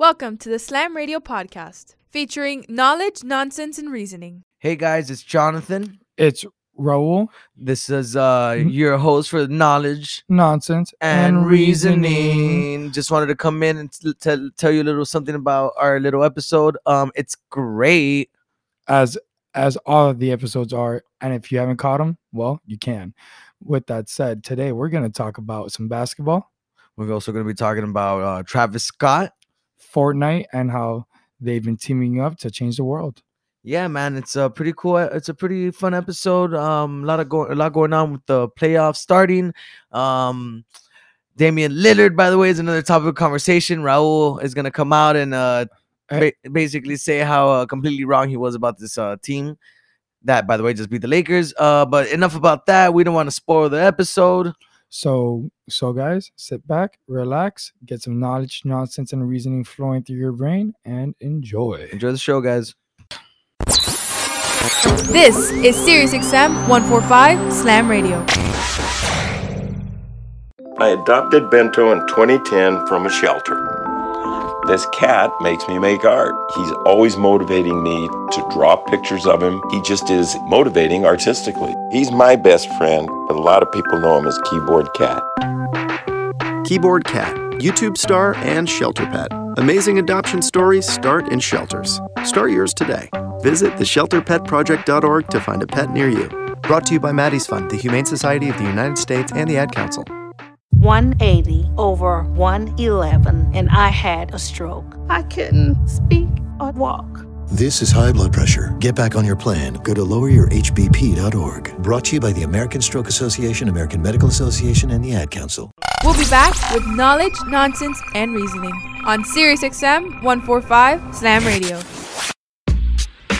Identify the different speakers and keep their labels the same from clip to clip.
Speaker 1: Welcome to the Slam Radio podcast, featuring knowledge, nonsense, and reasoning.
Speaker 2: Hey guys, it's Jonathan.
Speaker 3: It's Raul,
Speaker 2: This is uh
Speaker 3: Mhm.
Speaker 2: your host for knowledge
Speaker 3: nonsense,
Speaker 2: and reasoning. Just wanted to come in and t- tell tell you a little something about our little episode. Um, it's great.
Speaker 3: as as all of the episodes are. And if you haven't caught them, well, you can. With that said, today we're going to talk about some basketball,
Speaker 2: We're also going to be talking about uh, Travis Scott.
Speaker 3: Fortnite, and how they've been teaming up to change the world.
Speaker 2: Yeah, man, it's a pretty cool. It's a pretty fun episode. Um, a lot of go- a lot going on with the playoffs starting. Um, Damian Lillard, by the way, is another topic of conversation. Raul is gonna come out and uh,
Speaker 3: Eh.
Speaker 2: ba- basically say how uh, completely wrong he was about this uh team. That, by the way, just beat the Lakers. Uh, but enough about that. We don't want to spoil the episode.
Speaker 3: So, so guys, sit back, relax, get some knowledge, nonsense, and reasoning flowing through your brain, and enjoy.
Speaker 2: Enjoy the show, guys.
Speaker 1: This is SiriusXM 145 Slam Radio.
Speaker 4: I adopted Bento in 2010 from a shelter. This cat makes me make art. He's always motivating me to draw pictures of him. He just is motivating artistically. He's my best friend, but a lot of people know him as Keyboard Cat.
Speaker 5: Keyboard Cat, YouTube star and shelter pet. Amazing adoption stories start in shelters. Start yours today. Visit theshelterpetproject.org to find a pet near you. Brought to you by Maddie's Fund, the Humane Society of the United States, and the Ad Council.
Speaker 6: 180 over 111 and I had a stroke. I couldn't speak or walk.
Speaker 7: This is high blood pressure. Get back on your plan. Go to loweryourhbp.org. Brought to you by the American Stroke Association, American Medical Association, and the Ad Council.
Speaker 1: We'll be back with knowledge, nonsense, and reasoning on SiriusXM 145 Slam Radio.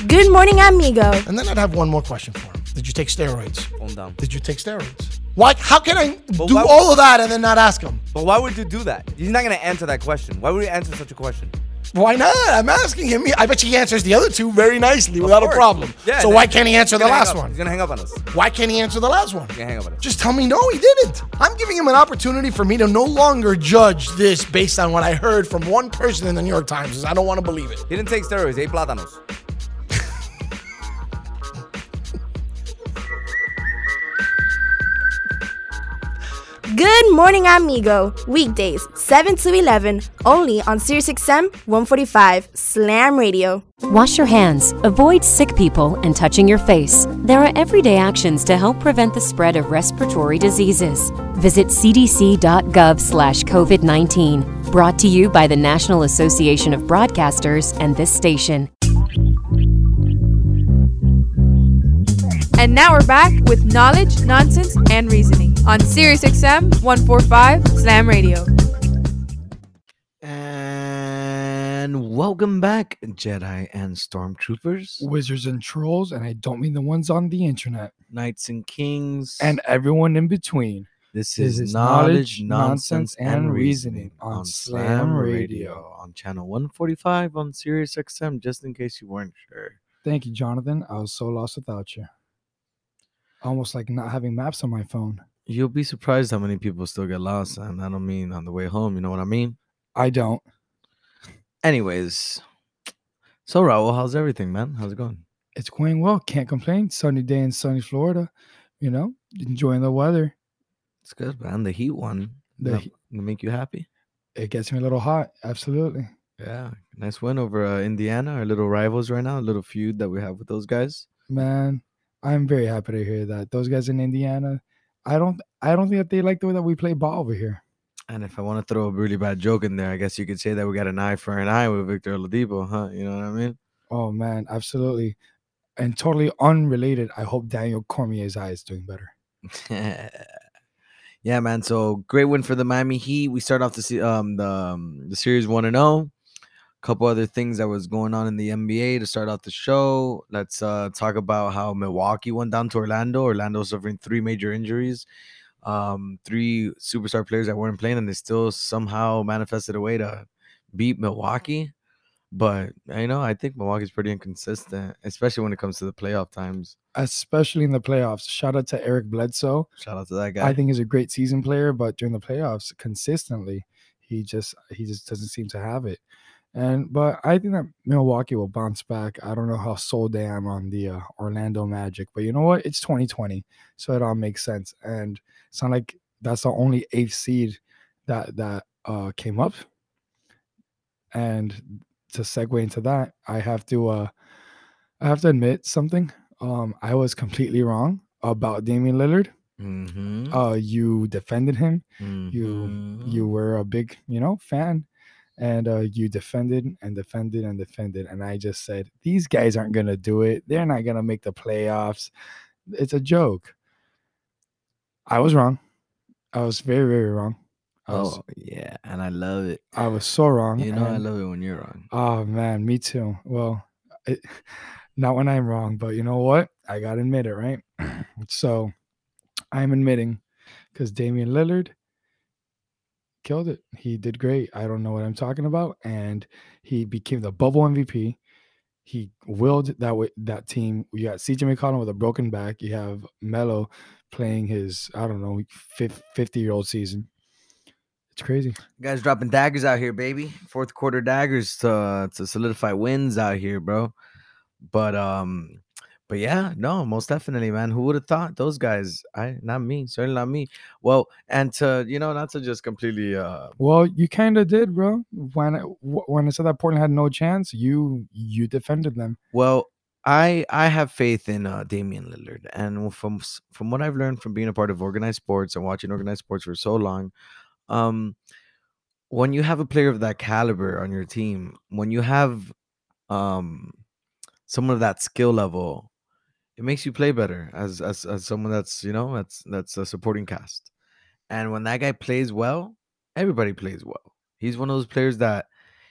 Speaker 8: Good morning, amigo.
Speaker 9: And then I'd have one more question for him. Did you take steroids?
Speaker 2: Calm down.
Speaker 9: Did you take steroids? Why? How can I
Speaker 10: But
Speaker 9: do all of that and then not ask him?
Speaker 10: But why would you do that? He's not gonna answer that question. Why would he answer such a question?
Speaker 9: Why not? I'm asking him. I bet you he answers the other two very nicely without a problem.
Speaker 10: Yeah,
Speaker 9: so why can't he answer the last one?
Speaker 10: He's gonna hang up on us.
Speaker 9: Why can't he answer the last one?
Speaker 10: He's gonna hang up on us.
Speaker 9: Just tell me no, he didn't. I'm giving him an opportunity for me to no longer judge this based on what I heard from one person in the New York Times. I don't want to believe it.
Speaker 10: He didn't take steroids. He ate plátanos.
Speaker 8: Good morning, amigo. Weekdays, 7 to 11, only on SiriusXM 145 Slam Radio.
Speaker 11: Wash your hands, avoid sick people, and touching your face. There are everyday actions to help prevent the spread of respiratory diseases. Visit cdc.gov slash COVID 19. Brought to you by the National Association of Broadcasters and this station.
Speaker 1: And now we're back with knowledge, nonsense, and reasoning on Sirius XM 145 Slam Radio.
Speaker 2: And welcome back, Jedi and Stormtroopers,
Speaker 3: Wizards and trolls, and I don't mean the ones on the internet,
Speaker 2: Knights and Kings,
Speaker 3: and everyone in between.
Speaker 2: This
Speaker 3: This
Speaker 2: is
Speaker 3: is
Speaker 2: knowledge,
Speaker 3: knowledge,
Speaker 2: nonsense,
Speaker 3: nonsense,
Speaker 2: and
Speaker 3: and
Speaker 2: reasoning
Speaker 3: reasoning
Speaker 2: on
Speaker 3: on
Speaker 2: Slam
Speaker 3: Slam
Speaker 2: Radio
Speaker 3: Radio.
Speaker 2: on channel 145 on Sirius XM, just in case you weren't sure.
Speaker 3: Thank you, Jonathan. I was so lost without you. Almost like not having maps on my phone.
Speaker 2: You'll be surprised how many people still get lost, and I don't mean on the way home. You know what I mean?
Speaker 3: I don't.
Speaker 2: Anyways, so Raul, how's everything, man? How's it going?
Speaker 3: It's going well. Can't complain. Sunny day in sunny Florida. You know, enjoying the weather.
Speaker 2: It's good, man. The heat one.
Speaker 3: The
Speaker 2: make you happy?
Speaker 3: It gets me a little hot. Absolutely.
Speaker 2: Yeah, nice win over uh, Indiana, our little rivals right now. A little feud that we have with those guys.
Speaker 3: Man, I'm very happy to hear that. Those guys in Indiana, I don't I don't think that they like the way that we play ball over here.
Speaker 2: And if I want to throw a really bad joke in there, I guess you could say that we got an eye for an eye with Victor Oladipo, huh? You know what I mean?
Speaker 3: Oh man, absolutely. And totally unrelated, I hope Daniel Cormier's eye is doing better.
Speaker 2: yeah, man. So great win for the Miami Heat. We start off the um the um, the series one and zero. Couple other things that was going on in the NBA to start off the show. Let's uh talk about how Milwaukee went down to Orlando. Orlando suffering three major injuries. Um, three superstar players that weren't playing, and they still somehow manifested a way to beat Milwaukee. But you know, I think Milwaukee's pretty inconsistent, especially when it comes to the playoff times.
Speaker 3: Especially in the playoffs. Shout out to Eric Bledsoe.
Speaker 2: Shout out to that guy.
Speaker 3: I think he's a great season player, but during the playoffs, consistently, he just he just doesn't seem to have it. And but I think that Milwaukee will bounce back. I don't know how sold I am on the uh, Orlando Magic, but you know what? It's 2020, so it all makes sense. And it's not like that's the only eighth seed that that uh, came up. And to segue into that, I have to uh, I have to admit something. Um, I was completely wrong about Damian Lillard.
Speaker 2: Mm-hmm.
Speaker 3: Uh, you defended him. You you were a big you know fan, and uh, you defended and defended and defended. And I just said these guys aren't gonna do it. They're not gonna make the playoffs. It's a joke. I was wrong. I was very very wrong. I was,
Speaker 2: Oh yeah, and I love it.
Speaker 3: I was so wrong.
Speaker 2: You know I love it when you're wrong.
Speaker 3: Oh man, me too. Well, it, not when I'm wrong, but you know what? I gotta admit it, right? so I'm admitting because Damian Lillard killed it. He did great. I don't know what I'm talking about, and he became the bubble MVP. He willed that way that team. You got CJ McCollum with a broken back. You have Melo playing his I don't know 50 year old season. It's crazy.
Speaker 2: guys dropping daggers out here, baby. Fourth quarter daggers to to solidify wins out here, bro. But um, but yeah, no, most definitely, man. Who would have thought those guys? I not me, certainly not me. Well, and to you know, not to just completely uh
Speaker 3: Well, you kind of did, bro. When I, when I said that Portland had no chance, you you defended them.
Speaker 2: Well, I I have faith in uh, Damian Lillard, and from from what I've learned from being a part of organized sports and watching organized sports for so long, um, when you have a player of that caliber on your team, when you have um someone of that skill level, it makes you play better as as as someone that's you know that's that's a supporting cast, and when that guy plays well, everybody plays well. He's one of those players that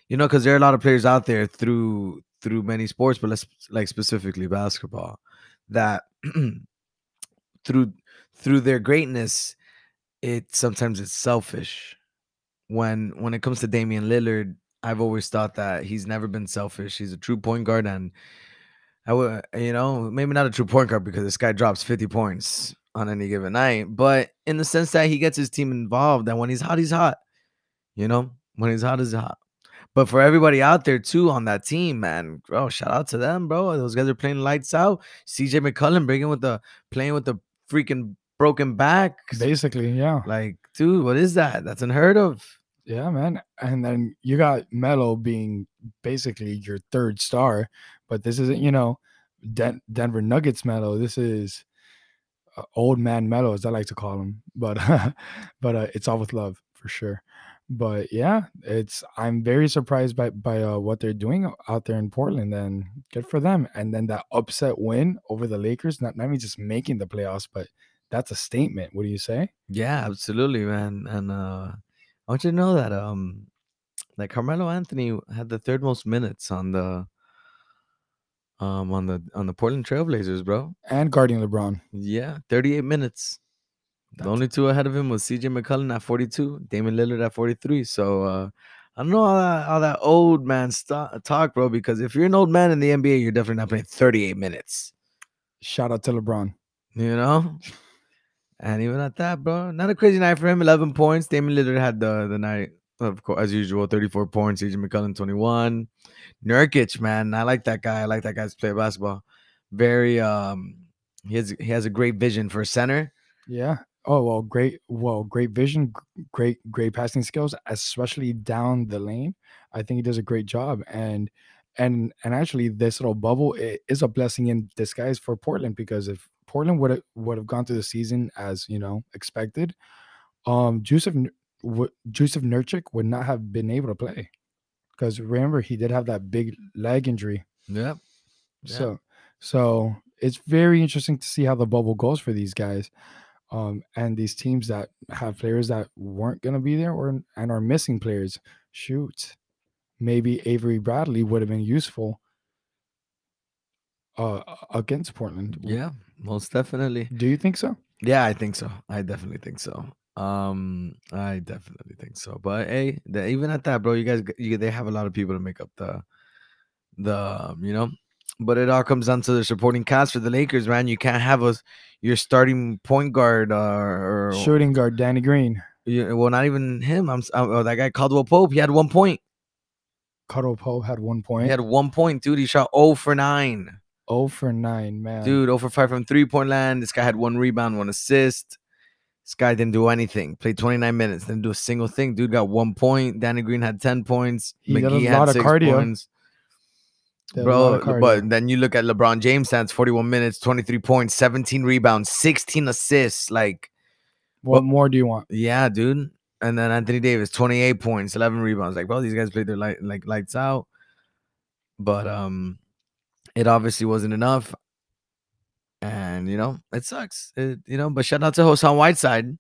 Speaker 2: you know because there are a lot of players out there through through many sports but let's like specifically basketball that through through their greatness it sometimes it's selfish. When when it comes to Damian Lillard I've always thought that he's never been selfish. He's a true point guard and I would uh, you know maybe not a true point guard because this guy drops 50 points on any given night but in the sense that he gets his team involved and when he's hot he's hot you know when he's hot he's hot but for everybody out there too on that team, man, bro, shout out to them, bro. Those guys are playing lights out. CJ McCollum bringing with the playing with the freaking broken back.
Speaker 3: Basically, yeah.
Speaker 2: Like, dude, what is that? That's unheard of.
Speaker 3: Yeah, man. And then you got Melo being basically your third star, but this isn't, you know, Den- Denver Nuggets Melo. This is uh, old man Melo, as I like to call him. But but uh, it's all with love for sure. But yeah, it's I'm very surprised by by uh, what they're doing out there in Portland, and good for them. And then that upset win over the Lakers, not not just making the playoffs, but that's a statement. What do you say?
Speaker 2: Yeah, absolutely, man. And uh I want you to know that um that Carmelo Anthony had the third most minutes on the um on the on the Portland Trailblazers, bro.
Speaker 3: And guarding LeBron.
Speaker 2: Yeah, 38 minutes. The only two ahead of him was CJ McCollum at 42, Damian Lillard at 43. So uh I don't know all that, all that old man st- talk, bro, because if you're an old man in the NBA, you're definitely not playing 38 minutes.
Speaker 3: Shout out to LeBron.
Speaker 2: You know? And even at that, bro, not a crazy night for him. 11 points. Damian Lillard had the, the night, of course, as usual, 34 points. CJ McCollum, 21. Nurkic, man, I like that guy. I like that guy's play basketball. Very, um, he has he has a great vision for center.
Speaker 3: Yeah. Oh well, great. Well, great vision, great, great passing skills, especially down the lane. I think he does a great job, and and and actually, this little bubble is a blessing in disguise for Portland because if Portland would have would have gone through the season as you know expected, um, Joseph Would Joseph Nurkic would not have been able to play because remember he did have that big leg injury.
Speaker 2: Yep. Yeah.
Speaker 3: So so it's very interesting to see how the bubble goes for these guys. Um, and these teams that have players that weren't gonna be there or and are missing players. Shoot. Maybe Avery Bradley would have been useful uh against Portland.
Speaker 2: Yeah, most definitely.
Speaker 3: Do you think so?
Speaker 2: Yeah, I think so. I definitely think so. Um, I definitely think so. But hey, the, even at that, bro, you guys, you, they have a lot of people to make up the, the, um, you know. But it all comes down to the supporting cast for the Lakers, man. You can't have us your starting point guard uh, or
Speaker 3: Shooting guard Danny Green.
Speaker 2: Yeah, well, not even him. I'm uh, uh, that guy Caldwell Pope. He had one point.
Speaker 3: Caldwell Pope had one point.
Speaker 2: He had one point, dude. He shot 0 for 9.
Speaker 3: 0 for 9, man.
Speaker 2: Dude, 0 for 5 from three point land. This guy had one rebound, one assist. This guy didn't do anything. Played 29 minutes, didn't do a single thing. Dude got one point. Danny Green had 10 points.
Speaker 3: He
Speaker 2: McGee
Speaker 3: lot
Speaker 2: had
Speaker 3: of
Speaker 2: six
Speaker 3: cardio.
Speaker 2: points.
Speaker 3: Did a lot
Speaker 2: Bro, but then you look at LeBron James stats 41 minutes, 23 points, 17 rebounds, 16 assists. Like,
Speaker 3: what more do you want?
Speaker 2: yeah, dude. And then Anthony Davis, 28 points, 11 rebounds. Like, bro, these guys played their light like lights out. But um it obviously wasn't enough. And you know, it sucks. It, you know, but shout out to Hassan Whiteside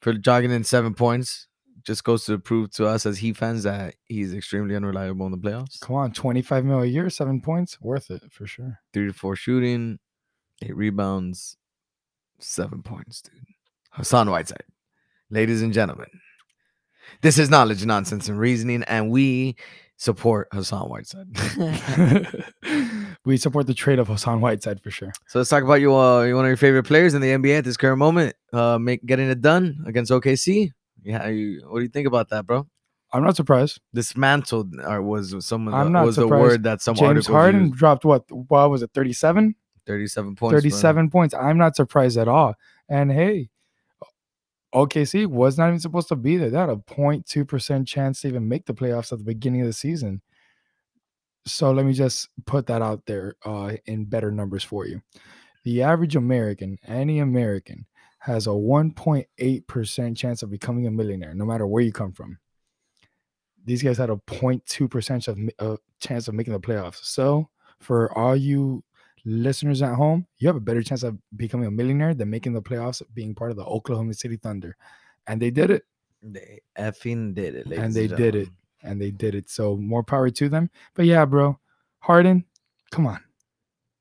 Speaker 2: for jogging in seven points. Just goes to prove to us as Heat fans that he's extremely unreliable in the playoffs.
Speaker 3: Come on, 25 mil a year, seven points, worth it for sure.
Speaker 2: Three to four shooting, eight rebounds, seven points, dude. Hassan Whiteside. Ladies and gentlemen, this is knowledge, nonsense, and reasoning, and we support Hassan Whiteside.
Speaker 3: we support the trade of Hassan Whiteside for sure.
Speaker 2: so let's talk about you, uh, one of your favorite players in the NBA at this current moment, uh, make getting it done against OKC. Yeah, you, what do you think about that, bro?
Speaker 3: I'm not surprised.
Speaker 2: Dismantled or was some of
Speaker 3: I'm not
Speaker 2: was the word that some
Speaker 3: James Harden
Speaker 2: used.
Speaker 3: dropped what? What was it? 37?
Speaker 2: 37 points. bro.
Speaker 3: 37 points. I'm not surprised at all. And hey, OKC was not even supposed to be there. They had a 0.2% chance to even make the playoffs at the beginning of the season. So let me just put that out there uh, in better numbers for you. The average American, any American, has a 1.8% chance of becoming a millionaire, no matter where you come from. These guys had a 0.2% of, uh, chance of making the playoffs. So for all you listeners at home, you have a better chance of becoming a millionaire than making the playoffs, being part of the Oklahoma City Thunder. And they did it.
Speaker 2: They effing did it,
Speaker 3: and they did it. And they did it. So more power to them. But yeah, bro, Harden, come on.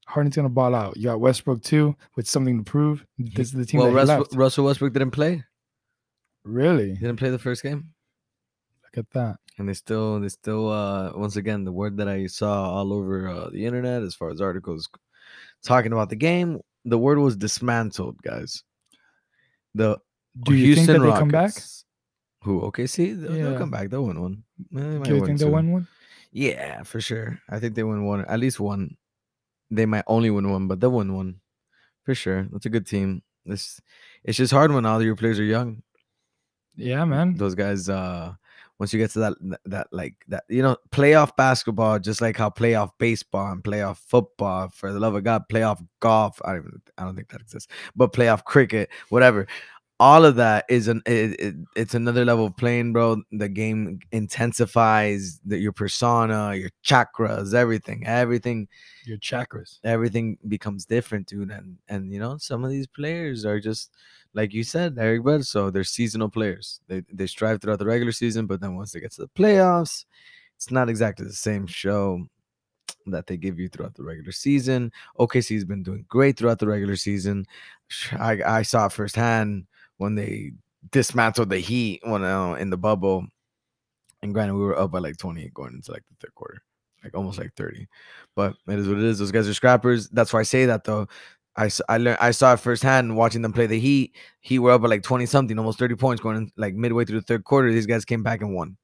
Speaker 3: Harden's gonna ball out. You got Westbrook too, with something to prove. This is the team
Speaker 2: Well,
Speaker 3: that he
Speaker 2: Russell. Russell Westbrook didn't play.
Speaker 3: Really?
Speaker 2: Didn't play the first game.
Speaker 3: Look at that.
Speaker 2: and they still they still uh once again the word that i saw all over uh, the internet as far as articles talking about the game the word was dismantled guys. The
Speaker 3: Do you think that they come back?
Speaker 2: Who? OKC they'll, they'll come back. They'll win one. They
Speaker 3: Do you think they'll win one?
Speaker 2: yeah for sure. I think they win one at least one. They might only win one but they'll win one. For sure. That's a good team. This it's just hard when all your players are young.
Speaker 3: Yeah, man.
Speaker 2: those guys uh once you get to that that, like that you know playoff basketball just like how playoff baseball and playoff football for the love of god playoff golf i don't even, i don't think that exists but playoff cricket whatever all of that is an it, it- it's another level of playing bro the game intensifies the, your persona your chakras everything everything
Speaker 3: Your chakras.
Speaker 2: everything becomes different, dude. And and you know, some of these players are just like you said, Eric Bledsoe, they're seasonal players. They they strive throughout the regular season, but then once they get to the playoffs, it's not exactly the same show that they give you throughout the regular season. OKC's been doing great throughout the regular season. I, I saw it firsthand when they dismantled the Heat when uh, in the bubble. And granted, we were up by like 28 going into like the third quarter, like almost like 30. But it is what it is. Those guys are scrappers. That's why I say that though. I, I learned I saw it firsthand watching them play the Heat. He were up at like 20 something, almost 30 points going in, like midway through the third quarter. These guys came back and won.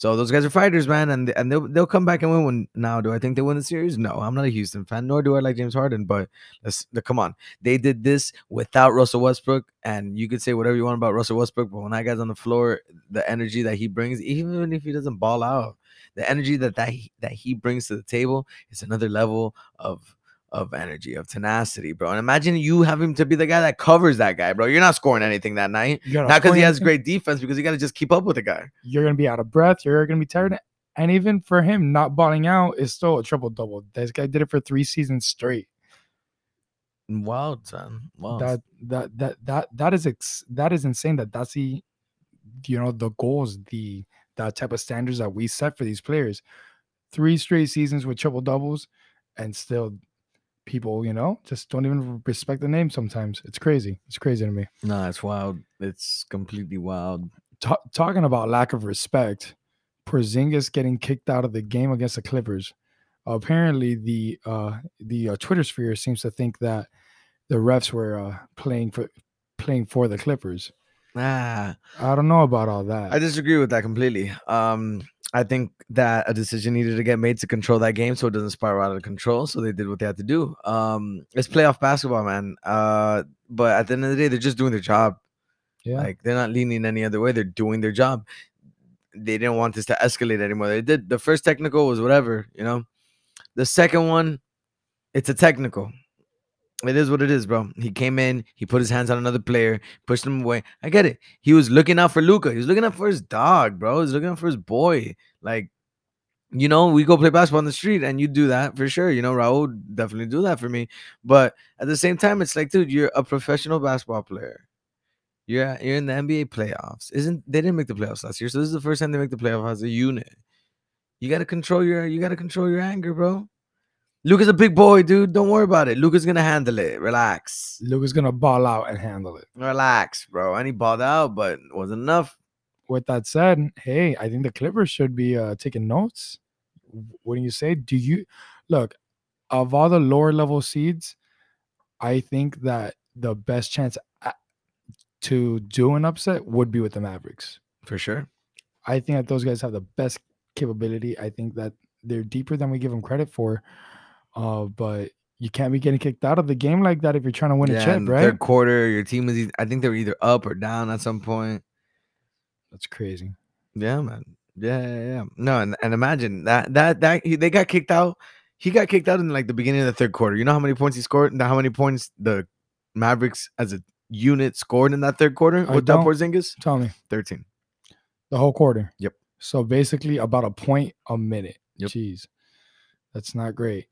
Speaker 2: So those guys are fighters, man, and and they'll they'll come back and win. When, now, do I think they win the series? No, I'm not a Houston fan, nor do I like James Harden. But let's come on, they did this without Russell Westbrook, and you could say whatever you want about Russell Westbrook, but when that guy's on the floor, the energy that he brings, even if he doesn't ball out, the energy that that he, that he brings to the table is another level of of energy, of tenacity, bro. And imagine you having to be the guy that covers that guy, bro. You're not scoring anything that night, not because he has
Speaker 3: anything.
Speaker 2: great defense, because you got to just keep up with the guy.
Speaker 3: You're gonna be out of breath. You're gonna be tired. And even for him, not balling out is still a triple double. This guy did it for three seasons straight.
Speaker 2: Wow, son. Wow.
Speaker 3: That that that that that is ex- that is insane. That that's the you know the goals, the that type of standards that we set for these players. Three straight seasons with triple doubles, and still people, you know, just don't even respect the name. Sometimes it's crazy. It's crazy to me.
Speaker 2: No, it's wild. It's completely wild.
Speaker 3: Ta- talking about lack of respect, Porzingis getting kicked out of the game against the Clippers. Apparently, the uh, the uh, Twitter sphere seems to think that the refs were uh, playing for playing for the Clippers.
Speaker 2: Ah,
Speaker 3: I don't know about all that.
Speaker 2: I disagree with that completely. Um, I think that a decision needed to get made to control that game so it doesn't spiral out of control. So they did what they had to do. Um, it's playoff basketball, man. Uh, but at the end of the day, they're just doing their job.
Speaker 3: Yeah.
Speaker 2: Like they're not leaning any other way. They're doing their job. They didn't want this to escalate anymore. They did the first technical was whatever, you know. The second one, it's a technical. It is what it is, bro. He came in, he put his hands on another player, pushed him away. I get it. He was looking out for Luka. He was looking out for his dog, bro. He was looking out for his boy. Like, you know, we go play basketball on the street and you do that for sure. You know, Raul definitely do that for me. But at the same time, it's like, dude, you're a professional basketball player. You're you're in the NBA playoffs. Isn't they didn't make the playoffs last year? So this is the first time they make the playoffs as a unit. You gotta control your you gotta control your anger, bro. Luka's a big boy, dude. Don't worry about it. Luka's gonna handle it. Relax.
Speaker 3: Luka's gonna ball out and handle it.
Speaker 2: Relax, bro. And he balled out, but it wasn't enough.
Speaker 3: With that said, hey, I think the Clippers should be uh, taking notes. What do you say? Do you look of all the lower level seeds? I think that the best chance to do an upset would be with the Mavericks.
Speaker 2: For sure.
Speaker 3: I think that those guys have the best capability. I think that they're deeper than we give them credit for. Uh, but you can't be getting kicked out of the game like that if you're trying to win a chip, right?
Speaker 2: Third quarter, your team is. I think they were either up or down at some point.
Speaker 3: That's crazy.
Speaker 2: Yeah, man. Yeah, yeah, yeah. No, and, and imagine that that that he, they got kicked out. He got kicked out in like the beginning of the third quarter. You know how many points he scored? and how many points the Mavericks as a unit scored in that third quarter
Speaker 3: I
Speaker 2: without. Porzingis?
Speaker 3: Tell me
Speaker 2: Thirteen.
Speaker 3: the whole quarter.
Speaker 2: Yep.
Speaker 3: So basically, about a point a minute.
Speaker 2: Yep.
Speaker 3: Jeez, that's not great.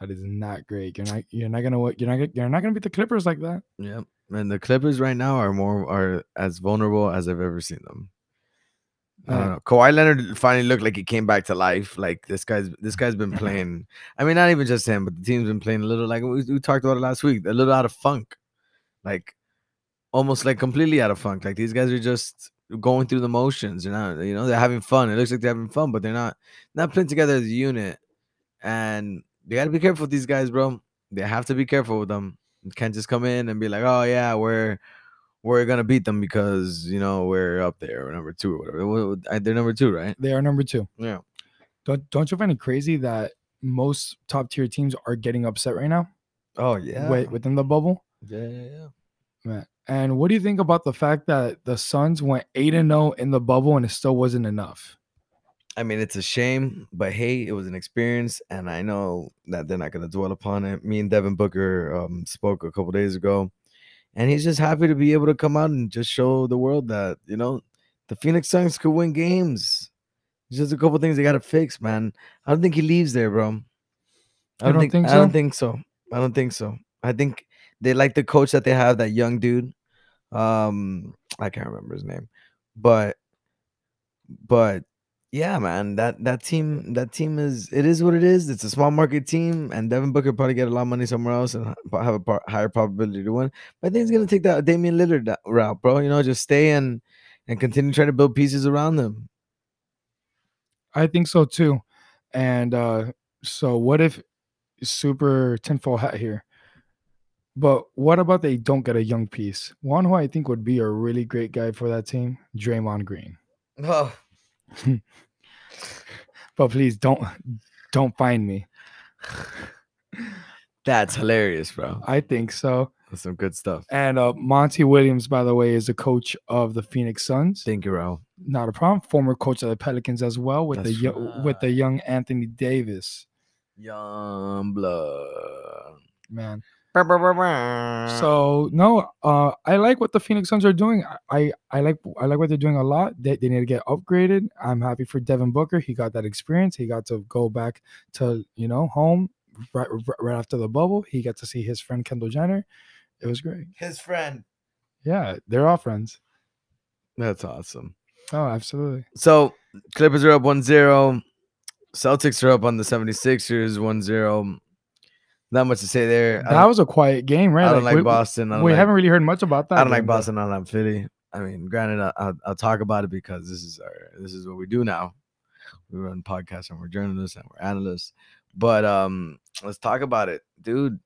Speaker 3: That is not great. You're not. You're not gonna. You're not. gonna- You're not gonna beat the Clippers like that.
Speaker 2: Yeah, and the Clippers right now are more are as vulnerable as I've ever seen them. I don't know. Kawhi Leonard finally looked like he came back to life. Like this guy's this guy's been playing. I mean, not even just him, but the team's been playing a little like we, we talked about it last week. A little out of funk, like almost like completely out of funk. Like these guys are just going through the motions. You're not, you know, they're having fun. It looks like they're having fun, but they're not not playing together as a unit. And you got to be careful with these guys, bro. They have to be careful with them. You can't just come in and be like, oh yeah, we're we're gonna beat them because you know we're up there or number two or whatever. What- what- They're number two, right?
Speaker 3: They are number two.
Speaker 2: Yeah.
Speaker 3: Don't Don't you find it crazy that most top tier teams are getting upset right now?
Speaker 2: Oh yeah.
Speaker 3: wi- within the bubble.
Speaker 2: Yeah, yeah, yeah.
Speaker 3: Man. And what do you think about the fact that the Suns went eight and zero in the bubble and it still wasn't enough?
Speaker 2: I mean, it's a shame, but hey, it was an experience, and I know that they're not gonna dwell upon it. Me and Devin Booker um, spoke a couple days ago, and he's just happy to be able to come out and just show the world that you know the Phoenix Suns could win games. It's just a couple things they gotta fix, man. I don't think he leaves there, bro. I don't,
Speaker 3: don't
Speaker 2: think,
Speaker 3: think
Speaker 2: I don't think so. I don't think so. I think they like the coach that they have, that young dude. Um, I can't remember his name, but but yeah, man, that that team that team is it is what it is. It's a small market team, and Devin Booker probably get a lot of money somewhere else and ha- have a par- higher probability to win. But I think he's gonna take that Damian Lillard that route, bro. You know, just stay and and continue trying to build pieces around them.
Speaker 3: I think so too. And uh so what if super tinfoil hat here? But what about they don't get a young piece? One who I think would be a really great guy for that team, Draymond Green.
Speaker 2: Oh,
Speaker 3: But please don't don't find me.
Speaker 2: that's hilarious, bro.
Speaker 3: I think so.
Speaker 2: That's some good stuff.
Speaker 3: And uh Monty Williams, by the way, is the coach of the Phoenix Suns.
Speaker 2: Thank you, Raul.
Speaker 3: Not a problem. Former coach of the Pelicans as well, with the
Speaker 2: That's
Speaker 3: yo- with the young Anthony Davis.
Speaker 2: Young blood.
Speaker 3: Man.
Speaker 2: So
Speaker 3: So no, uh, I like what the Phoenix Suns are doing. I, I I like I like what they're doing a lot. They, they need to get upgraded. I'm happy for Devin Booker. He got that experience. He got to go back to you know home right right- right after the bubble. He got to see his friend Kendall Jenner. It was great.
Speaker 2: his friend.
Speaker 3: Yeah, they're all friends.
Speaker 2: That's awesome.
Speaker 3: Oh, absolutely.
Speaker 2: So Clippers are up 1-0. Celtics are up on the 76ers 1-0. Not much to say there.
Speaker 3: That was a quiet game, right?
Speaker 2: I don't like
Speaker 3: we,
Speaker 2: Boston. Don't
Speaker 3: we
Speaker 2: like-
Speaker 3: haven't really heard much about that.
Speaker 2: I don't like
Speaker 3: game, but-
Speaker 2: Boston. I don't like Philly. I mean, granted, I- I'll, I'll talk about it because this is our this is what we do now. We run podcasts and we're journalists and we're analysts. But um, let's talk about it, dude.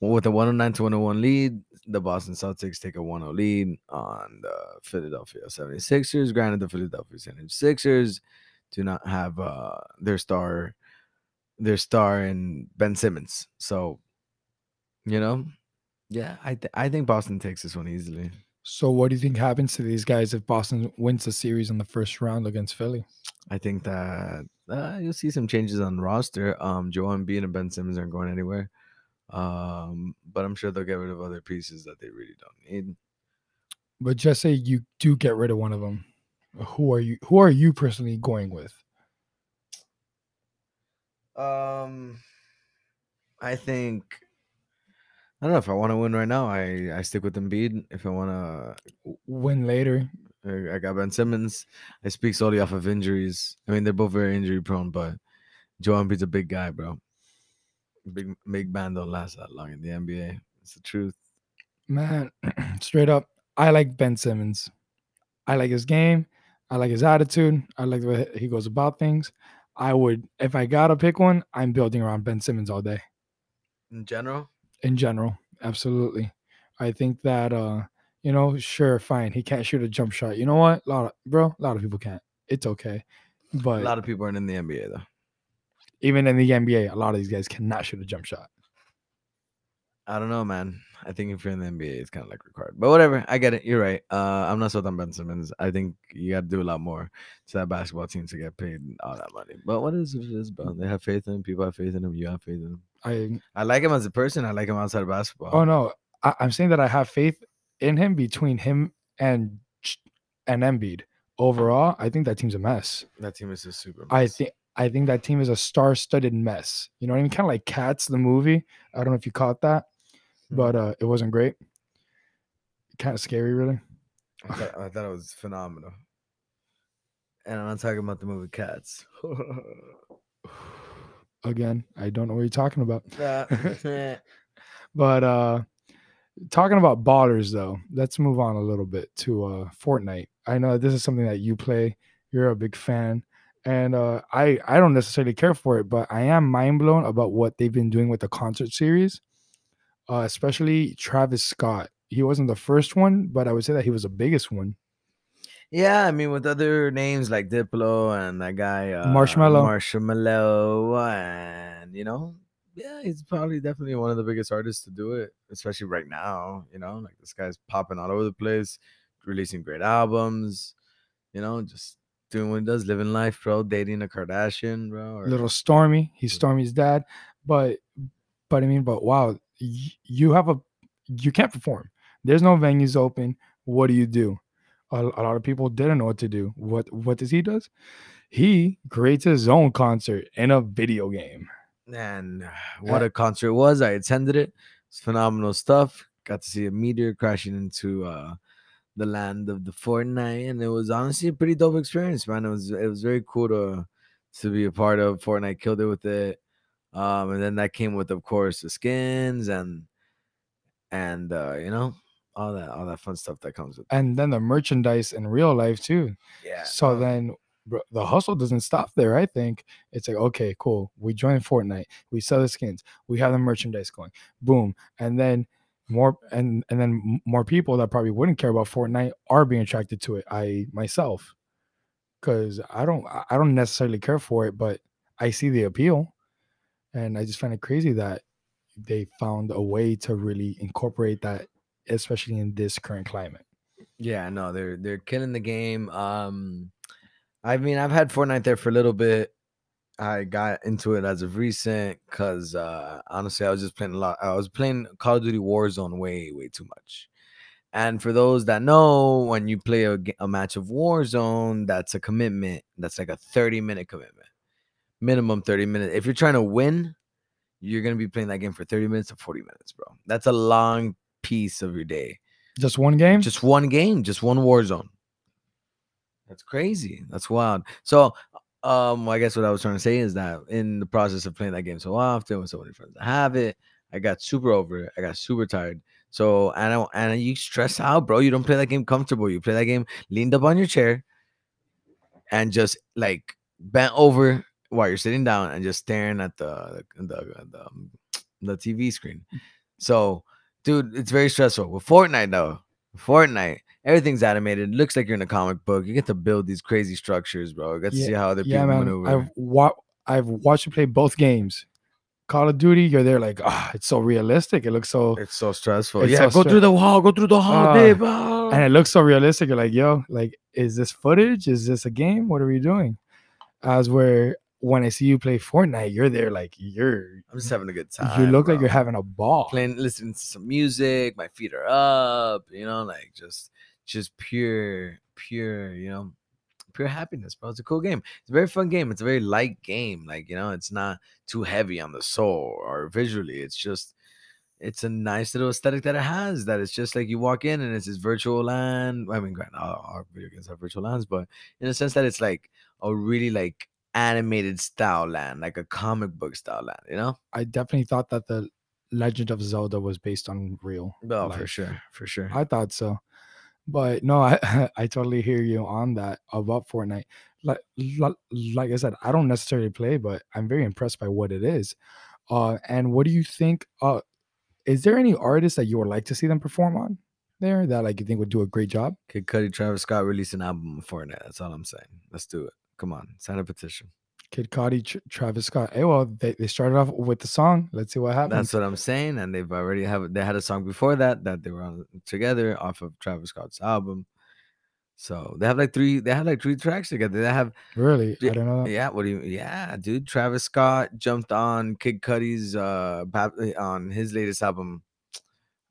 Speaker 2: With a 109 to 101 lead, the Boston Celtics take a 1-0 lead on the Philadelphia 76ers. Granted, the Philadelphia 76ers do not have uh their star their star in Ben Simmons. So, you know, yeah, I th- I think Boston takes this one easily.
Speaker 3: So, what do you think happens to these guys if Boston wins the series in the first round against Philly?
Speaker 2: I think that uh, you'll see some changes on the roster. Um, Joel Embiid and Ben Simmons aren't going anywhere. Um, but I'm sure they'll get rid of other pieces that they really don't need.
Speaker 3: But just say you do get rid of one of them. Who are you? Who are you personally going with?
Speaker 2: Um, I think I don't know if I want to win right now. I I stick with Embiid. If I want to
Speaker 3: Win later.
Speaker 2: I, I got Ben Simmons. I speak solely off of injuries. I mean, they're both very injury prone, but Joel Embiid's a big guy, bro. Big big man don't last that long in the NBA. It's the truth.
Speaker 3: Man, straight up, I like Ben Simmons. I like his game. I like his attitude. I like the way he goes about things. I would, if I gotta pick one, I'm building around Ben Simmons all day.
Speaker 2: In general,
Speaker 3: In general, absolutely. I think that, uh, you know, sure, fine, he can't shoot a jump shot. You know what, a lot of bro, a lot of people can't. It's okay, but a
Speaker 2: lot of people aren't in the NBA though.
Speaker 3: even in the NBA, a lot of these guys cannot shoot a jump shot.
Speaker 2: I don't know, man. I think if you're in the NBA, it's kind of like required. But whatever, I get it. You're right. Uh, I'm not sold on Ben Simmons. I think you got to do a lot more to that basketball team to get paid all that money. But what is it is, bro? They have faith in him. People have faith in him. You have faith in him.
Speaker 3: I
Speaker 2: I like him as a person. I like him outside of basketball.
Speaker 3: Oh no, I, I'm saying that I have faith in him between him and and Embiid. Overall, I think that team's a mess.
Speaker 2: That team is a super.
Speaker 3: I think I think that team is a star-studded mess. You know what I mean? Kind of like Cats, the movie. I don't know if you caught that. But uh, it wasn't great. Kind of scary, really.
Speaker 2: I thought, I thought it was phenomenal. And I'm not talking about the movie Cats.
Speaker 3: Again, I don't know what you're talking about. But uh talking about ballers though, let's move on a little bit to uh Fortnite. I know this is something that you play. You're a big fan. And uh I I don't necessarily care for it, but I am mind blown about what they've been doing with the concert series. Uh especially Travis Scott. He wasn't the first one, but I would say that he was the biggest one.
Speaker 2: yeah, I mean, with other names like Diplo and that guy uh,
Speaker 3: Marshmello.
Speaker 2: Marshmallow, and you know, yeah, he's probably definitely one of the biggest artists to do it, especially right now. You know, like this guy's popping all over the place, releasing great albums. You know, just doing what he does, living life, bro. Dating a Kardashian, bro. or-
Speaker 3: Little Stormy. He's Stormy's dad. But but I mean, but wow, you have a you can't perform. There's no venues open. What do you do? A, a lot of people didn't know what to do. What what does he does? He creates his own concert in a video game.
Speaker 2: And what a concert it was. I attended it. It's phenomenal stuff. Got to see a meteor crashing into uh the land of the Fortnite, and it was honestly a pretty dope experience, man. It was it was very cool to to be a part of. Fortnite killed it with it. Um, and then that came with, of course, the skins and and uh, you know, all that all that fun stuff that comes with it.
Speaker 3: And then the merchandise in real life too.
Speaker 2: Yeah.
Speaker 3: So then the hustle doesn't stop there. I think it's like, okay, cool. We join Fortnite. We sell the skins. We have the merchandise going. Boom. And then more and and then more people that probably wouldn't care about Fortnite are being attracted to it. I myself, because I don't I don't necessarily care for it, but I see the appeal, and I just find it crazy that they found a way to really incorporate that, especially in this current climate.
Speaker 2: Yeah, no, they're they're killing the game. Um, I mean, I've had Fortnite there for a little bit. I got into it as of recent because uh, honestly, I was just playing a lot. I was playing Call of Duty Warzone way, way too much. And for those that know, when you play a, a match of Warzone, that's a commitment. That's like a 30 minute commitment, minimum 30 minutes. If you're trying to win, you're going to be playing that game for 30 minutes to 40 minutes, bro. That's a long piece of your day.
Speaker 3: Just one game.
Speaker 2: Just one game, just one Warzone. That's crazy. That's wild. So, um, I guess what I was trying to say is that in the process of playing that game so often with so many friends that have it, I got super over it. I got super tired. So, and I, and you stress out, bro. You don't play that game comfortable. You play that game leaned up on your chair and just like bent over while you're sitting down and just staring at the the the, um, the TV screen. So, dude, it's very stressful. With Fortnite though, Fortnite, Everything's animated. Looks like you're in a comic book. You get to build these crazy structures, bro. You get to see how other
Speaker 3: yeah,
Speaker 2: people
Speaker 3: man.
Speaker 2: maneuver.
Speaker 3: I've wa- I've watched you play both games. Call of Duty, you're there like, ah, it's so realistic. It looks so.
Speaker 2: It's so stressful.
Speaker 3: it's
Speaker 2: yeah,
Speaker 3: so
Speaker 2: go through the wall. Go through the hall,
Speaker 3: Ah,
Speaker 2: babe. ah.
Speaker 3: and it looks so realistic. You're like, yo, like, is this footage? Is this a game? What are we doing? As where when I see you play Fortnite, you're there like you're.
Speaker 2: I'm just having a good time.
Speaker 3: You look like you're having a ball.
Speaker 2: playing, listening to some music. My feet are up. You know, like just, just pure, pure. You know, pure happiness, bro. It's a cool game. It's a very fun game. It's a very light game. Like you know, it's not too heavy on the soul or visually. It's just, it's a nice little aesthetic that it has. That it's just like you walk in and it's this virtual land. I mean, granted, all, all video games have virtual lands, but in a sense that it's like a really like animated style land, like a comic book style land. You know?
Speaker 3: I definitely thought that the Legend of Zelda was based on real.
Speaker 2: Oh, for sure, for sure.
Speaker 3: I thought so. But no, I I totally hear you on that about Fortnite. Like like, like I said, I don't necessarily play, but I'm very impressed by what it is. Uh, and what do you think? Uh, is there any artists that you would like to see them perform on there that like you think would do a great job?
Speaker 2: Kid Cudi, Travis Scott release an album on Fortnite. That's all I'm saying. Let's do it. Come on, sign a petition.
Speaker 3: Kid Cudi, Tr- Travis Scott. Hey, well, they, they started off with the song. Let's see what happens.
Speaker 2: That's what I'm saying. And they've already have they had a song before that that they were on together off of Travis Scott's album. So they have like three. They have like three tracks together. They have
Speaker 3: really. I don't know. That.
Speaker 2: Yeah, what do you? Yeah, dude. Travis Scott jumped on Kid Cudi's uh bap- on his latest album.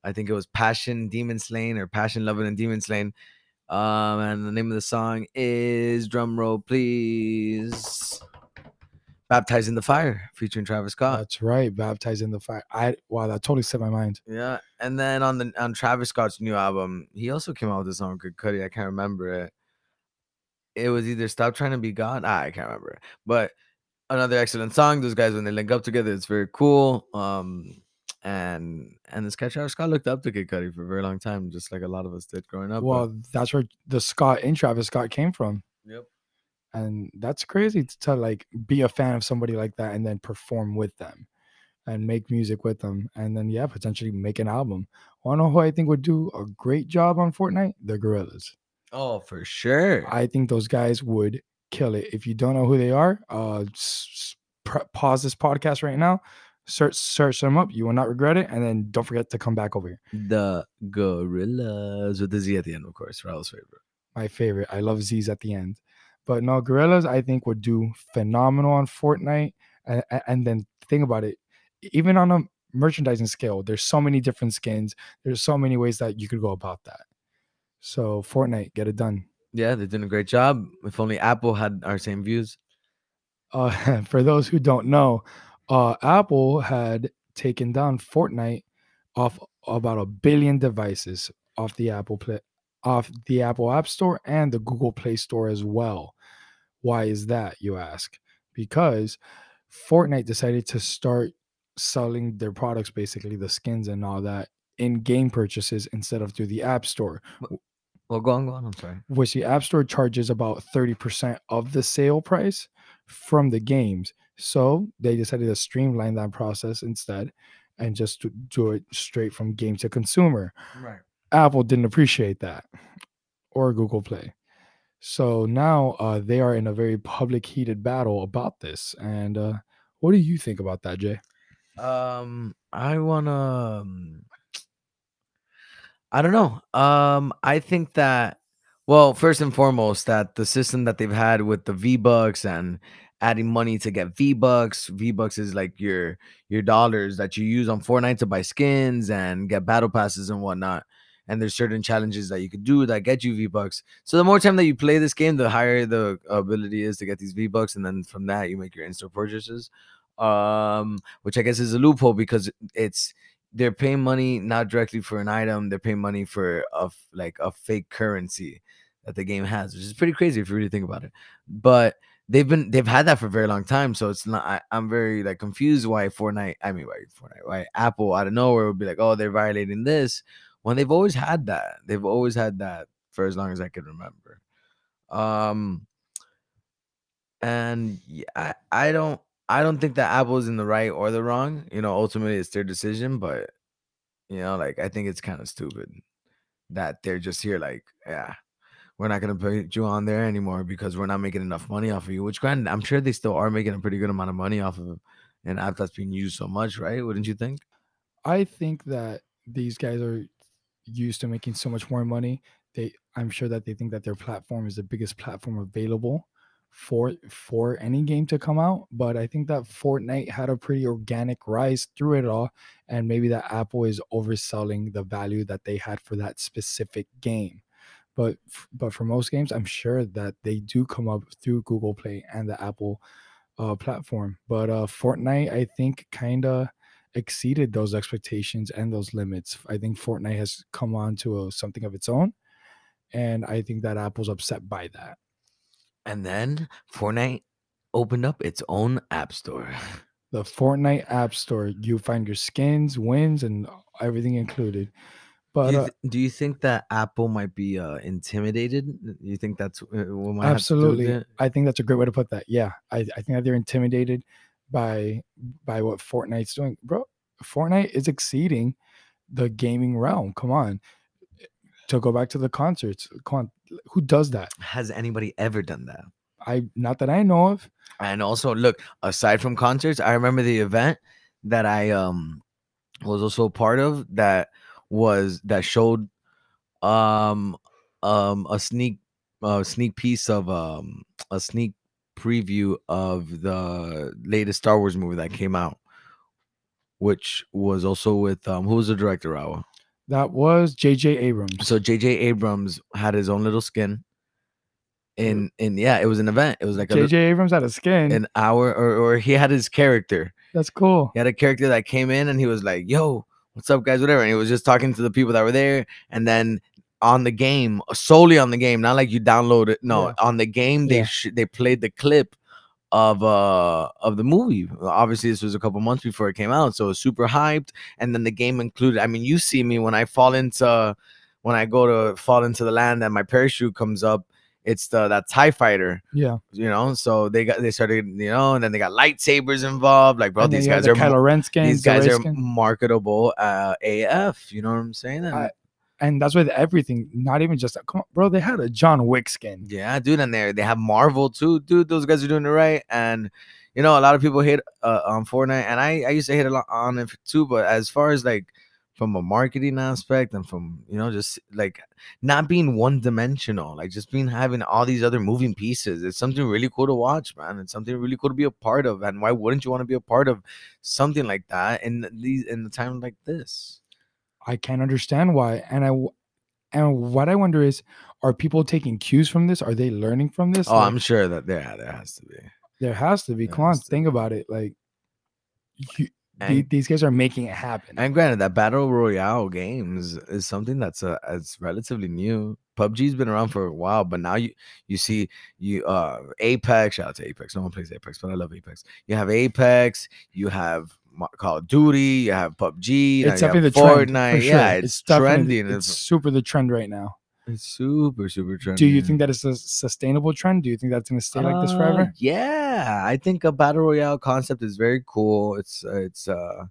Speaker 2: I think it was Passion Demon Slain or Passion Loving and Demon Slain. Um, and the name of the song is drum roll, please. Baptized in the Fire, featuring Travis Scott.
Speaker 3: That's right. Baptized in the fire. I wow, that totally set my mind.
Speaker 2: Yeah, and then on the on Travis Scott's new album, he also came out with a song called Cudi. I can't remember it. It was either "Stop Trying to Be God." Ah, I can't remember, it. but another excellent song. Those guys when they link up together, it's very cool. Um, and and this Travis Scott looked up to Kid Cudi for a very long time, just like a lot of us did growing up. but-
Speaker 3: Well, that's where the Scott and Travis Scott came from.
Speaker 2: Yep.
Speaker 3: And that's crazy to, to like be a fan of somebody like that and then perform with them and make music with them and then yeah, potentially make an album. Wanna know who I think would do a great job on Fortnite? The Gorillaz.
Speaker 2: oh, for sure.
Speaker 3: I think those guys would kill it. If you don't know who they are, uh pause this podcast right now. Search search them up. You will not regret it. And then don't forget to come back over here.
Speaker 2: the Gorillaz with the Z at the end, of course. Raul's favorite.
Speaker 3: my favorite. I love Z's at the end. But no, Gorillaz, I think would do phenomenal on Fortnite. And, and then think about it, even on a merchandising scale, there's so many different skins. There's so many ways that you could go about that. So Fortnite, get it done.
Speaker 2: Yeah, they're doing a great job. If only Apple had our same views.
Speaker 3: Uh, for those who don't know, uh, Apple had taken down Fortnite off about a billion devices off the Apple Play, off the Apple App Store and the Google Play Store as well. Why is that, you ask? Because Fortnite decided to start selling their products, basically the skins and all that, in game purchases instead of through the App Store
Speaker 2: Well, go on, go on. I'm sorry.
Speaker 3: which the App Store charges about 30% of the sale price from the games. So they decided to streamline that process instead and just to do it straight from game to consumer.
Speaker 2: Right.
Speaker 3: Apple didn't appreciate that or Google Play. So now uh, they are in a very public, heated battle about this. And uh, what do you think about that, Jay?
Speaker 2: Um, I wanna. um, I don't know. Um, I think that. Well, first and foremost, that the system that they've had with the V Bucks and adding money to get V Bucks. V Bucks is like your your dollars that you use on Fortnite to buy skins and get battle passes and whatnot. And there's certain challenges that you could do that get you V Bucks. So the more time that you play this game, the higher the ability is to get these V Bucks, and then from that you make your in-store purchases. Um, which I guess is a loophole because it's they're paying money not directly for an item, they're paying money for a like a fake currency that the game has, which is pretty crazy if you really think about it. But they've been they've had that for a very long time, so it's not. I, I'm very like confused why Fortnite. I mean, why Fortnite? Why Apple out of nowhere would be like, oh, they're violating this when they've always had that. They've always had that for as long as I can remember. Um, and yeah, I, I don't I don't think that Apple is in the right or the wrong. You know, ultimately it's their decision, but you know, like I think it's kind of stupid. that they're just here like, yeah, we're not gonna put you on there anymore because we're not making enough money off of you. Which granted, I'm sure they still are making a pretty good amount of money off of an app that's being used so much, right? Wouldn't you think?
Speaker 3: I think that these guys are used to making so much more money. They, I'm sure that they think that their platform is the biggest platform available for for any game to come out. But I think that Fortnite had a pretty organic rise through it all, and maybe that Apple is overselling the value that they had for that specific game. But f- but for most games, I'm sure that they do come up through Google Play and the Apple uh, platform. But uh, Fortnite, I think, kind of exceeded those expectations and those limits. I think Fortnite has come on to a, something of its own, and I think that Apple's upset by that.
Speaker 2: And then Fortnite opened up its own app store.
Speaker 3: The Fortnite App Store, you find your skins, wins, and everything included. But
Speaker 2: do, you
Speaker 3: uh,
Speaker 2: do you think that Apple might be uh, intimidated? You think that's uh, what might have to do with
Speaker 3: absolutely? I think that's a great way to put that. Yeah, I, I think that they're intimidated by by what Fortnite's doing, bro. Fortnite is exceeding the gaming realm. Come on, to go back to the concerts. Come on, who does that?
Speaker 2: Has anybody ever done that?
Speaker 3: I not that I know of.
Speaker 2: And also, look, aside from concerts, I remember the event that I um was also a part of that was that showed um um a sneak uh sneak piece of um a sneak preview of the latest Star Wars movie that came out, which was also with um who was the director, Raul?
Speaker 3: That was J.J. Abrams.
Speaker 2: So J.J. Abrams had his own little skin. In in yeah, it was an event. It was like a
Speaker 3: J.J. Abrams had a skin.
Speaker 2: an hour or or he had his character.
Speaker 3: That's cool.
Speaker 2: He had a character that came in and he was like, "Yo, what's up, guys? Whatever." And he was just talking to the people that were there. And then on the game, solely on the game, not like you download it. No,
Speaker 3: Yeah.
Speaker 2: on the game, they
Speaker 3: Yeah.
Speaker 2: sh- they played the clip of uh of the movie. Obviously, this was a couple months before it came out, so it was super hyped. And then the game included. I mean, you see me when I fall into when I go to fall into the land and my parachute comes up. It's the that Tie Fighter
Speaker 3: Yeah.
Speaker 2: you know. So they got they started, you know, and then they got lightsabers involved. Like, bro, these guys
Speaker 3: the
Speaker 2: are
Speaker 3: skins,
Speaker 2: these guys are marketable uh, AF. You know what I'm saying? And,
Speaker 3: I- and that's with everything, not even just come on, bro. They had a John Wick skin.
Speaker 2: yeah, dude, and they they have Marvel too, dude. Those guys are doing it right, and you know, a lot of people hate uh, on Fortnite, and I I used to hate a lot on it too. But as far as like from a marketing aspect and from you know just like not being one dimensional like just being having all these other moving pieces it's something really cool to watch man it's something really cool to be a part of and why wouldn't you want to be a part of something like that in these in the time like this
Speaker 3: I can't understand why. And i and what I wonder is, are people taking cues from this? Are they learning from this?
Speaker 2: oh
Speaker 3: Like,
Speaker 2: i'm sure that there there has to be
Speaker 3: there has to be.
Speaker 2: there
Speaker 3: Come on, think about it. Like, you,
Speaker 2: And-
Speaker 3: these guys are making it happen.
Speaker 2: And granted, that battle royale games is something that's uh, it's relatively new. PUBG's been around for a while, but now you you see you uh Apex. Shout out to Apex. No one plays Apex, but I love Apex. You have Apex. You have Call of Duty. You have PUBG.
Speaker 3: it's definitely the trend.
Speaker 2: Fortnite.
Speaker 3: for sure.
Speaker 2: Yeah, it's, trendy. and
Speaker 3: It's
Speaker 2: It's,
Speaker 3: super the trend right now.
Speaker 2: It's super super trendy.
Speaker 3: Do you think that is a sustainable trend? Do you think that's going to stay like this
Speaker 2: Uh,
Speaker 3: forever?
Speaker 2: Yeah, I think a battle royale concept is very cool. It's uh, it's uh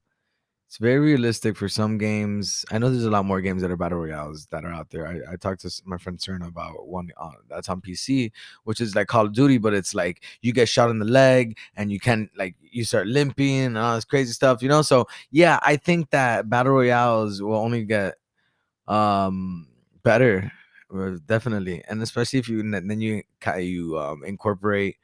Speaker 2: it's very realistic for some games. I know there's a lot more games that are battle royales that are out there. I, I talked to my friend Cerna about one uh, that's on PC, which is like Call of Duty, but it's like you get shot in the leg and you can like you start limping and all this crazy stuff, you know. So yeah, I think that battle royales will only get um better uh, definitely and especially if you then you you um incorporate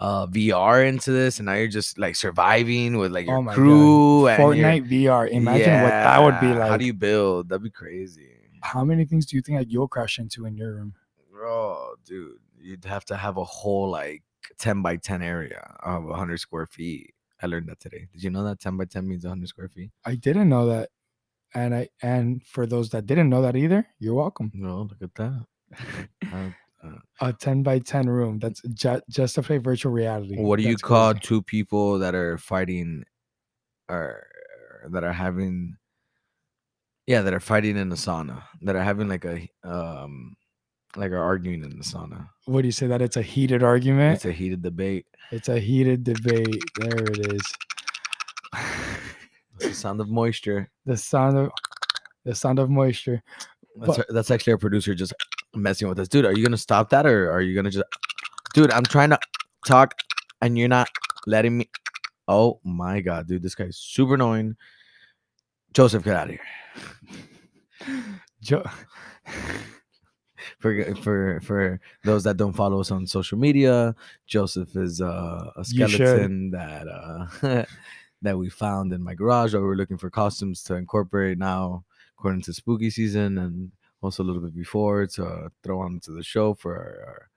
Speaker 2: uh VR into this and now you're just like surviving with like your
Speaker 3: Oh
Speaker 2: crew
Speaker 3: God.
Speaker 2: and
Speaker 3: Fortnite VR. Imagine what that would be like.
Speaker 2: how do you build that'd be crazy
Speaker 3: How many things do you think like you'll crash into in your room?
Speaker 2: bro dude you'd have to have a whole like 10 by 10 area of 100 square feet i learned that today did you know that 10 by 10 means 100 square feet
Speaker 3: I didn't know that. And I and for those that didn't know that either, you're welcome.
Speaker 2: no look at that Uh, uh,
Speaker 3: A 10 by 10 room. That's ju- just to play virtual reality.
Speaker 2: what do you
Speaker 3: That's
Speaker 2: call
Speaker 3: crazy.
Speaker 2: two people that are fighting or that are having yeah that are fighting in the sauna that are having like a um like are arguing in the sauna
Speaker 3: What do you say that it's a heated argument?
Speaker 2: it's a heated debate
Speaker 3: It's a heated debate. There it is.
Speaker 2: the sound of moisture
Speaker 3: the sound of the sound of moisture.
Speaker 2: That's,
Speaker 3: But-
Speaker 2: our- that's actually our producer just messing with us, dude. Are you gonna stop that or are you gonna just, dude? I'm trying to talk and you're not letting me. Oh my god, dude, this guy's super annoying. Joseph, get out of here.
Speaker 3: Jo-
Speaker 2: For for for those that don't follow us on social media, Joseph is uh, a skeleton that uh, that we found in my garage. That we were looking for costumes to incorporate now, according to spooky season, and also a little bit before to throw onto the show for our, our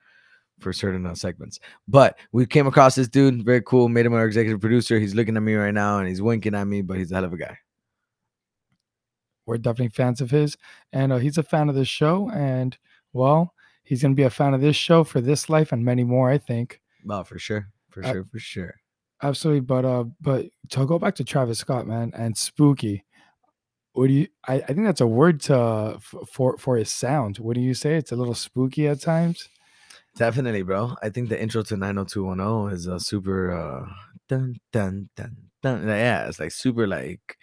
Speaker 2: for certain uh, segments. But we came across this dude, very cool. Made him our executive producer. He's looking at me right now and he's winking at me, but he's a hell of a guy.
Speaker 3: we're definitely fans of his, and uh, he's a fan of this show. And well, he's gonna be a fan of this show for this life and many more. I think.
Speaker 2: Well, for sure, for
Speaker 3: Uh,
Speaker 2: sure, for sure.
Speaker 3: Absolutely, but uh, but to go back to Travis Scott, man, and spooky. What do you? I, I think that's a word to f- for for his sound. What do you say? It's a little spooky at times.
Speaker 2: Definitely, bro. I think the intro to 90210 is a super uh dun dun dun dun. Yeah, it's like super like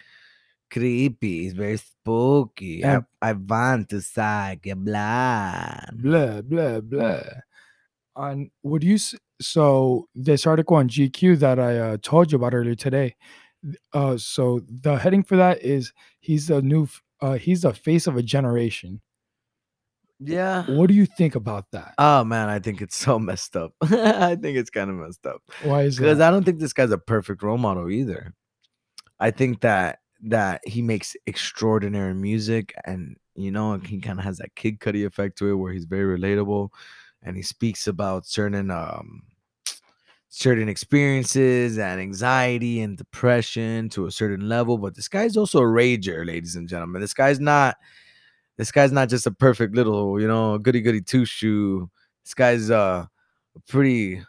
Speaker 2: creepy. It's very spooky. I,
Speaker 3: And-
Speaker 2: I want to say blah.
Speaker 3: Blah blah blah. On would you? So this article on GQ that I uh, told you about earlier today. Uh, so the heading for that is he's the new. Uh, he's the face of a generation.
Speaker 2: Yeah.
Speaker 3: What do you think about that?
Speaker 2: Oh man, I think it's so messed up. I think it's kind of messed up.
Speaker 3: Why is
Speaker 2: Because? I don't think this guy's a perfect role model either. I think that that he makes extraordinary music and you know he kind of has that Kid Cudi effect to it where he's very relatable and he speaks about certain um certain experiences and anxiety and depression to a certain level but this guy's also a rager ladies and gentlemen this guy's not this guy's not just a perfect little you know goody goody two shoe this guy's uh pretty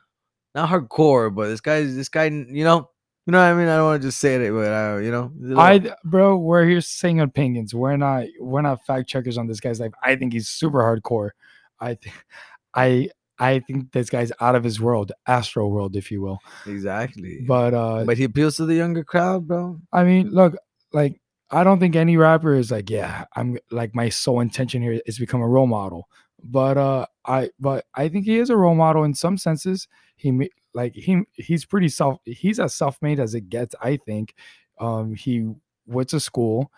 Speaker 2: not hardcore but this guy's this guy you know you know what i mean i don't want to just say it but uh, you know little-
Speaker 3: I bro, we're here saying opinions. We're not we're not fact checkers on this guy's life. I think he's super hardcore. I th- I I think this guy's out of his world, astro world, if you will.
Speaker 2: exactly
Speaker 3: But uh
Speaker 2: but he appeals to the younger crowd bro
Speaker 3: I mean, look, like I don't think any rapper is like, yeah, I'm like my sole intention here is become a role model. But uh I but I think he is a role model in some senses. He like he he's pretty self he's as self-made as it gets, I think. Um he went to school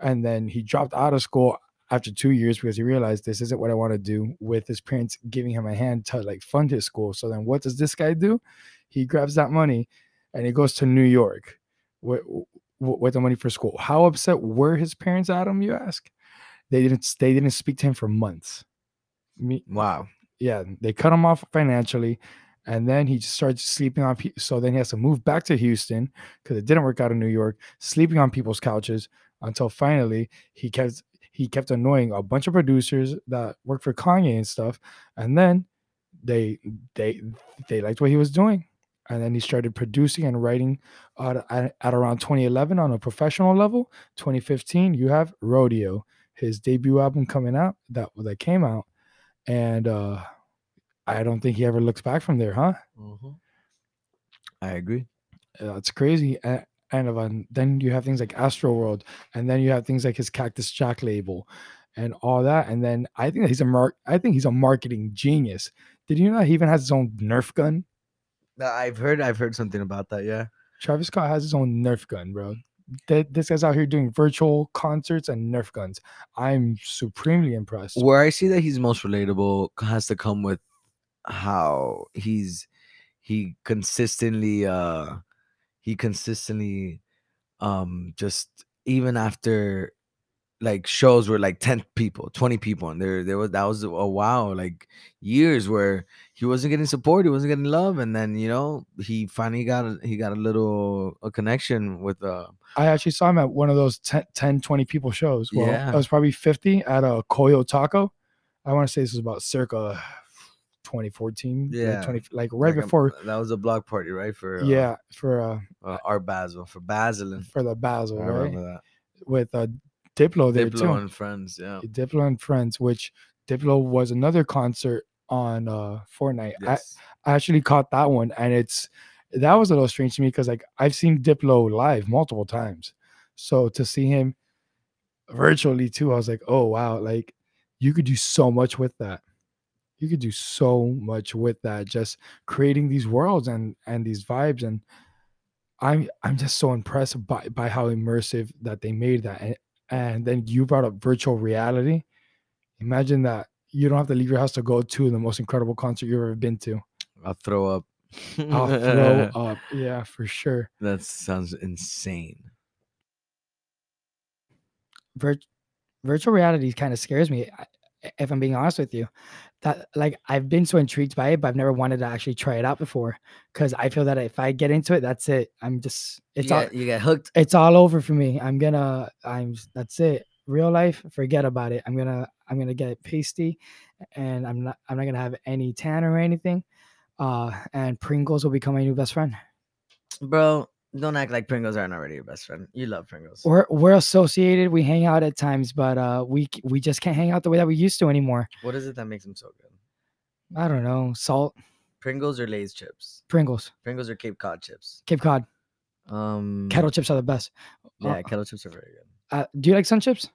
Speaker 3: and then he dropped out of school after two years because he realized this isn't what I want to do with his parents giving him a hand to like fund his school. So then what does this guy do? He grabs that money and he goes to New York with, with the money for school. How upset were his parents at him, you ask? They didn't they didn't speak to him for months. Me,
Speaker 2: wow
Speaker 3: yeah, they cut him off financially, and then he just started sleeping on. Pe- so then he has to move back to Houston because it didn't work out in New York, sleeping on people's couches until finally he kept he kept annoying a bunch of producers that worked for Kanye and stuff, and then they they they liked what he was doing, and then he started producing and writing at, at, at around 2011 on a professional level. 2015, you have Rodeo, his debut album coming out that that came out and uh I don't think he ever looks back from there, huh?
Speaker 2: i agree
Speaker 3: That's crazy. And, and then you have things like Astro World, and then you have things like his Cactus Jack label, and all that. And then I think that he's a mark. I think he's a marketing genius. Did you know he even has his own Nerf gun?
Speaker 2: Uh, i've heard i've heard something about that yeah
Speaker 3: Travis Scott has his own Nerf gun, bro. Th- This guy's out here doing virtual concerts and Nerf guns. I'm supremely impressed.
Speaker 2: where I see that he's most relatable has to come with how he's he consistently uh he consistently um just even after like shows were like 10 people 20 people and there there was that was a wow like years where he wasn't getting support he wasn't getting love and then you know he finally got a, he got a little a connection with uh
Speaker 3: I actually saw him at one of those 10, 10 20 people shows. Well,
Speaker 2: Yeah.
Speaker 3: I was probably 50 at a Coyo Taco. I want to say this was about circa 2014. like
Speaker 2: Yeah,
Speaker 3: 20, like right
Speaker 2: like a-
Speaker 3: before.
Speaker 2: that was a block party right for uh,
Speaker 3: yeah, for uh,
Speaker 2: uh, Art Basel for Basel
Speaker 3: for the Basel,
Speaker 2: I
Speaker 3: right?
Speaker 2: remember that
Speaker 3: With uh, Diplo there
Speaker 2: Diplo
Speaker 3: too.
Speaker 2: and friends yeah
Speaker 3: Diplo and Friends, which Diplo was another concert on uh Fortnite.
Speaker 2: yes
Speaker 3: I, I actually caught that one, and it's that was a little strange to me because like I've seen Diplo live multiple times, so to see him virtually too, I was like, oh wow, like
Speaker 12: you could do so much with that. You could do so much with that, just creating these worlds and and these vibes. And I'm I'm just so impressed by by how immersive that they made that. And, and then you brought up virtual reality. Imagine that you don't have to leave your house to go to the most incredible concert you've ever been to.
Speaker 2: I'll throw up.
Speaker 12: I'll throw up. Yeah, for sure.
Speaker 2: That sounds insane.
Speaker 3: Virt- virtual reality kind of scares me. If I'm being honest with you, that like I've been so intrigued by it, but I've never wanted to actually try it out before because I feel that if I get into it, that's it. I'm just it's
Speaker 2: you,
Speaker 3: all
Speaker 2: get, you get hooked.
Speaker 3: it's all over for me. I'm gonna I'm that's it. Real life, forget about it. I'm gonna I'm gonna get pasty and I'm not I'm not gonna have any tan or anything. Uh and Pringles will become my new best friend.
Speaker 2: Bro, don't act like Pringles aren't already your best friend. You love Pringles.
Speaker 3: We're we're associated, we hang out at times, but uh we we just can't hang out the way that we used to anymore.
Speaker 2: What is it that makes them so good?
Speaker 3: I don't know. Salt,
Speaker 2: Pringles or Lay's chips?
Speaker 3: Pringles,
Speaker 2: Pringles or Cape Cod chips?
Speaker 3: Cape Cod,
Speaker 2: Um,
Speaker 3: kettle chips are the best.
Speaker 2: Yeah,
Speaker 3: Uh,
Speaker 2: kettle chips are very good.
Speaker 3: uh, do you like sun chips?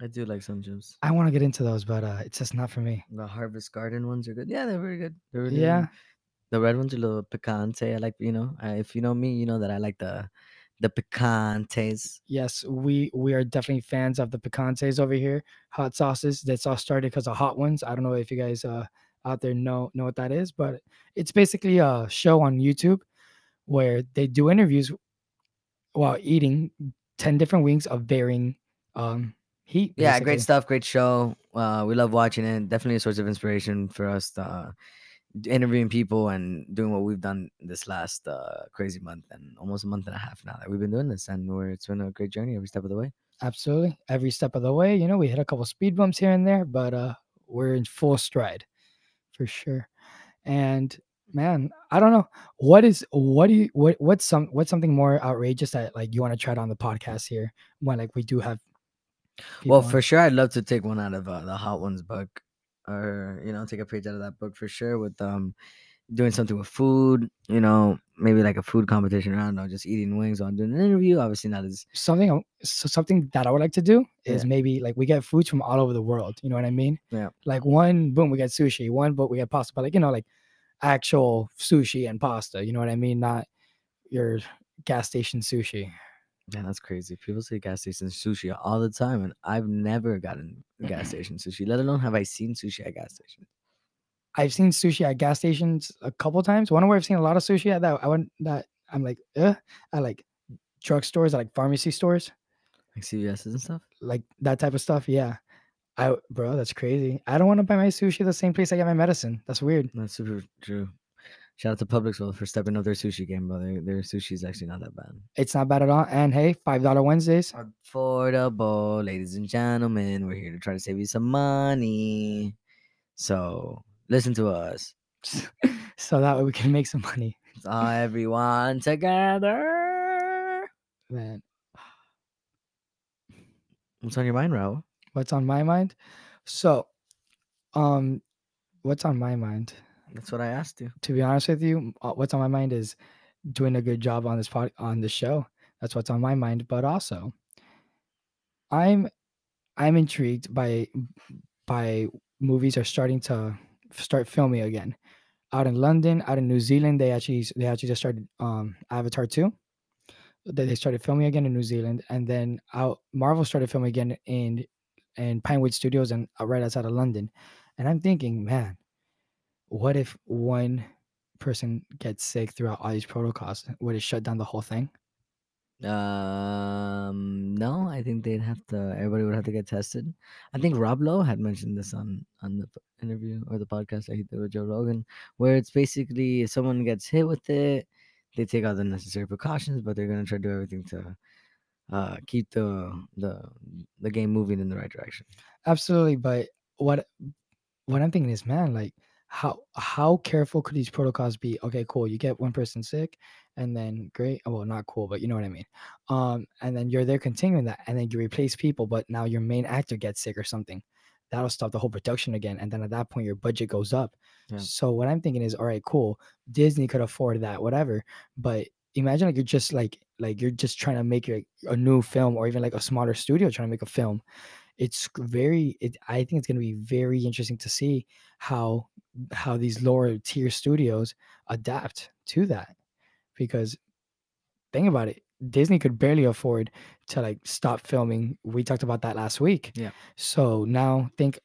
Speaker 2: I do like sun chips.
Speaker 3: I want to get into those, but uh it's just not for me.
Speaker 2: The Harvest Garden ones are good. Yeah, they're very good. They're really
Speaker 3: Yeah.
Speaker 2: good. The red ones are a little picante. I like, you know, I, if you know me, you know that I like the the picantes.
Speaker 3: Yes, we we are definitely fans of the picantes over here. Hot sauces. That's all started because of hot ones. I don't know if you guys uh out there know know what that is, but it's basically a show on YouTube where they do interviews while eating ten different wings of varying um heat.
Speaker 2: Yeah, great stuff. Great show. Uh, we love watching it. Definitely a source of inspiration for us. Uh, d- interviewing people and doing what we've done this last uh, crazy month and almost a month and a half now that we've been doing this, and we're it's been a great journey every step of the way.
Speaker 3: Absolutely. Every step of the way, you know, we hit a couple speed bumps here and there, but uh we're in full stride for sure. And man, I don't know. What is what do you what what's some what's something more outrageous that like you want to try it on the podcast here when like we do have
Speaker 2: Well,
Speaker 3: on?
Speaker 2: for sure, I'd love to take one out of uh, the Hot Ones book, or you know, take a page out of that book for sure. With um, doing something with food, you know, maybe like a food competition. I don't know, just eating wings while doing an interview. Obviously, not as
Speaker 3: something so something that I would like to do is
Speaker 2: Yeah.
Speaker 3: maybe like we get foods from all over the world. You know what I mean?
Speaker 2: Yeah.
Speaker 3: Like one, boom, we get sushi. One, but we get pasta. But like you know, like actual sushi and pasta. You know what I mean? Not your gas station sushi.
Speaker 2: Man, that's crazy. People say gas station sushi all the time, and I've never gotten gas station sushi. Let alone have I seen sushi at gas stations.
Speaker 3: I've seen sushi at gas stations a couple times. One where I've seen a lot of sushi at that I went that I'm like, uh, at like drugstores, at like pharmacy stores,
Speaker 2: Like CVS's and stuff.
Speaker 3: like that type of stuff. Yeah. I bro, that's crazy. I don't want to buy my sushi the same place I get my medicine. That's weird.
Speaker 2: That's super true. Shout out to Publixville for stepping up their sushi game, bro. Their, sushi is actually not that bad.
Speaker 3: It's not bad at all. And hey, five dollar Wednesdays.
Speaker 2: Affordable, ladies and gentlemen. We're here to try to save you some money. So listen to us.
Speaker 3: so that way we can make some money.
Speaker 2: It's all everyone together.
Speaker 3: Man,
Speaker 2: What's on your mind, Raul?
Speaker 3: what's on my mind? So, um, what's on my mind?
Speaker 2: That's what I asked you.
Speaker 3: To be honest with you, uh, what's on my mind is doing a good job on this pod on the show. That's what's on my mind. But also, I'm I'm intrigued by by movies are starting to start filming again. Out in London, out in New Zealand, they actually they actually just started um Avatar 2. They they started filming again in New Zealand, and then out Marvel started filming again in in Pinewood Studios and uh, right outside of London. And I'm thinking, man, what if one person gets sick throughout all these protocols? Would it shut down the whole thing?
Speaker 2: Um, no, I think they'd have to. Everybody would have to get tested. I think Rob Lowe had mentioned this on on the interview or the podcast that he did with Joe Rogan, where it's basically if someone gets hit with it, they take all the necessary precautions, but they're gonna try to do everything to uh keep the the the game moving in the right direction.
Speaker 3: Absolutely, but what what I'm thinking is, man, like how how careful could these protocols be? Okay, cool. You get one person sick, and then great. Oh, Well, not cool, but you know what I mean. Um, and then you're there continuing that, and then you replace people, but now your main actor gets sick or something. That'll stop the whole production again, and then at that point your budget goes up.
Speaker 2: Yeah.
Speaker 3: So what I'm thinking is, all right, cool. Disney could afford that, whatever. But imagine like you're just like like you're just trying to make your a new film, or even like a smaller studio trying to make a film it's very it, i think it's going to be very interesting to see how how these lower tier studios adapt to that because think about it disney could barely afford to like stop filming. We talked about that last week.
Speaker 2: Yeah.
Speaker 3: so now think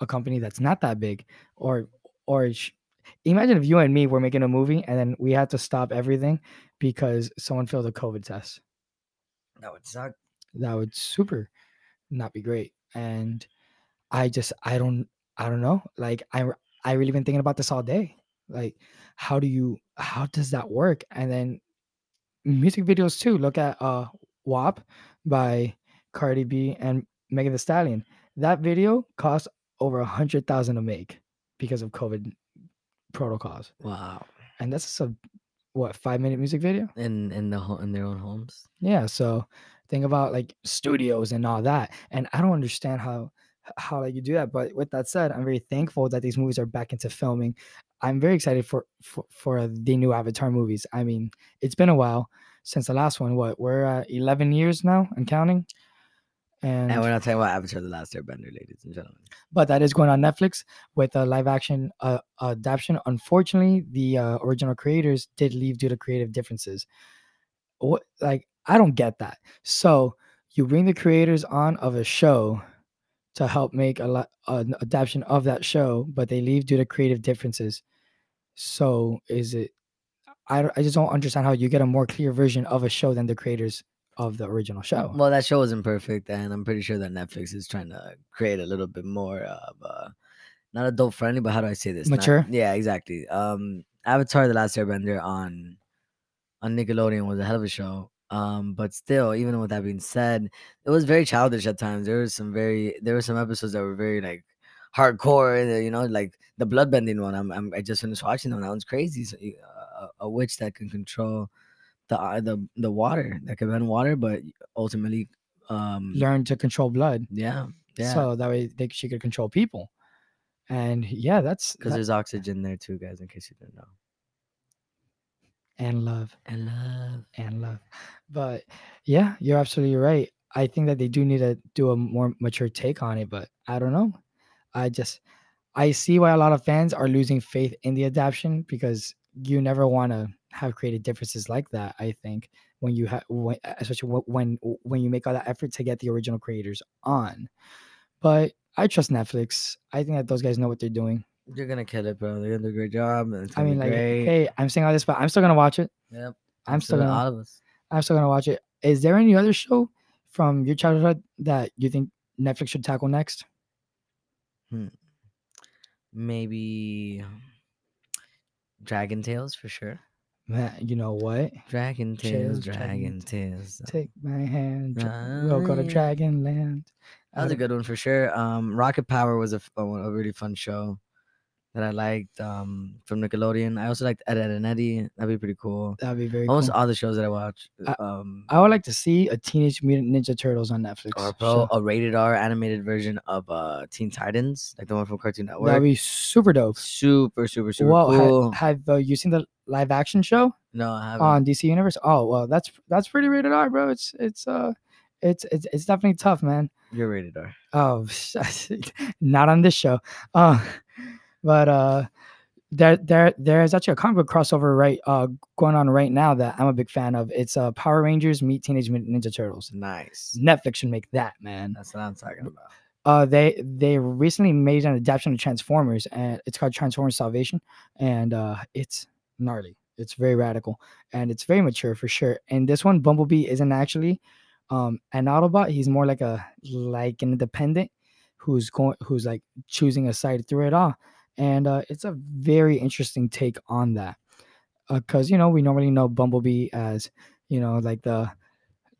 Speaker 3: a company that's not that big or or sh- imagine if you and me were making a movie and then we had to stop everything because someone failed a covid test.
Speaker 2: That would suck.
Speaker 3: that would super not be great. And i just i don't i don't know. Like i i really been thinking about this all day like how do you how does that work and then music videos too look at uh wap by cardi b and Megan Thee Stallion that video cost over a hundred thousand to make because of covid protocols
Speaker 2: Wow.
Speaker 3: and that's a what five minute music video
Speaker 2: In in the in their own homes.
Speaker 3: Yeah, so think about like studios and all that. And I don't understand how how like you do that. But with that said, I'm very thankful that these movies are back into filming. I'm very excited for for, for the new Avatar movies. I mean, it's been a while since the last one. What we're at 11 years now and counting. And,
Speaker 2: And we're not talking about Avatar: The Last Airbender, ladies and gentlemen.
Speaker 3: but that is going on Netflix with a live action uh, adaptation. Unfortunately, the uh, original creators did leave due to creative differences. What like I don't get that. So you bring the creators on of a show to help make a lot an adaptation of that show, but they leave due to creative differences. So is it? I I just don't understand how you get a more clear version of a show than the creators of the original show.
Speaker 2: Well, that show wasn't perfect, and I'm pretty sure that Netflix is trying to create a little bit more of uh, not adult friendly, but how do I say this? Not-
Speaker 3: Mature?
Speaker 2: yeah, exactly. Um, Avatar: The Last Airbender on on Nickelodeon was a hell of a show. Um, but still, even with that being said, it was very childish at times. There was some very there were some episodes that were very like hardcore. uh, You know, like the bloodbending one. I'm, I'm I just finished watching them. That one's crazy. So, uh, a, a witch that can control the uh, the the water that can bend water, but ultimately, um,
Speaker 3: Learn to control blood.
Speaker 2: yeah, yeah,
Speaker 3: So that way they, she could control people. And yeah, that's
Speaker 2: because
Speaker 3: that-
Speaker 2: there's oxygen there too, guys. In case you didn't know.
Speaker 3: And love
Speaker 2: And love.
Speaker 3: and love. But yeah, you're absolutely right. I think that they do need to do a more mature take on it, but I don't know. I just I see why a lot of fans are losing faith in the adaptation because you never want to have created differences like that. I think when you have, when, especially when when you make all that effort to get the original creators on. But I trust Netflix. I think that those guys know what they're doing.
Speaker 2: You're gonna kill it, bro. They're gonna do a great job. And it's
Speaker 3: I
Speaker 2: gonna
Speaker 3: mean,
Speaker 2: be
Speaker 3: like,
Speaker 2: great.
Speaker 3: hey, I'm saying all this, but I'm still gonna watch it.
Speaker 2: Yep.
Speaker 3: I'm still gonna.
Speaker 2: all of us.
Speaker 3: I'm still gonna watch it. Is there any other show from your childhood that you think Netflix should tackle next?
Speaker 2: Hmm. Maybe um, Dragon Tales for sure.
Speaker 3: Man, you know what?
Speaker 2: Dragon Tales,
Speaker 3: Tales,
Speaker 2: Dragon
Speaker 3: Dragon
Speaker 2: Tales.
Speaker 3: Take my hand. dra- We'll go to
Speaker 2: Dragon
Speaker 3: Land.
Speaker 2: That was a good one for sure. Um, Rocket Power was a a really fun show that I liked um, from Nickelodeon. I also liked Ed, Edd n Eddy. That'd be pretty cool.
Speaker 3: That'd be very
Speaker 2: Almost
Speaker 3: cool.
Speaker 2: all the shows that I watch.
Speaker 3: I-
Speaker 2: um,
Speaker 3: I would like to see a Teenage Mutant Ninja Turtles on Netflix.
Speaker 2: or bro,
Speaker 3: show.
Speaker 2: a rated R animated version of uh, Teen Titans, like the one from Cartoon Network.
Speaker 3: That'd be super dope.
Speaker 2: super, super, super
Speaker 3: well, ha- have uh, you seen the live action show
Speaker 2: no, I haven't.
Speaker 3: on DC Universe? Oh well, that's that's pretty rated R, bro. It's it's uh, it's it's it's definitely tough, man.
Speaker 2: You're rated R.
Speaker 3: Oh, not on this show. Uh, but uh, there there there's actually a comic book crossover right uh going on right now that I'm a big fan of. It's uh Power Rangers meet Teenage Mutant Ninja Turtles.
Speaker 2: Nice.
Speaker 3: Netflix should make that, man.
Speaker 2: That's what I'm talking about.
Speaker 3: Uh, they they recently made an adaptation of Transformers, and it's called Transformers Salvation, and uh, it's gnarly. It's very radical, and it's very mature for sure. And this one, Bumblebee isn't actually um an Autobot. He's more like a like an independent who's going who's like choosing a side through it all, and uh, it's a very interesting take on that. Because you know we normally know Bumblebee as you know like the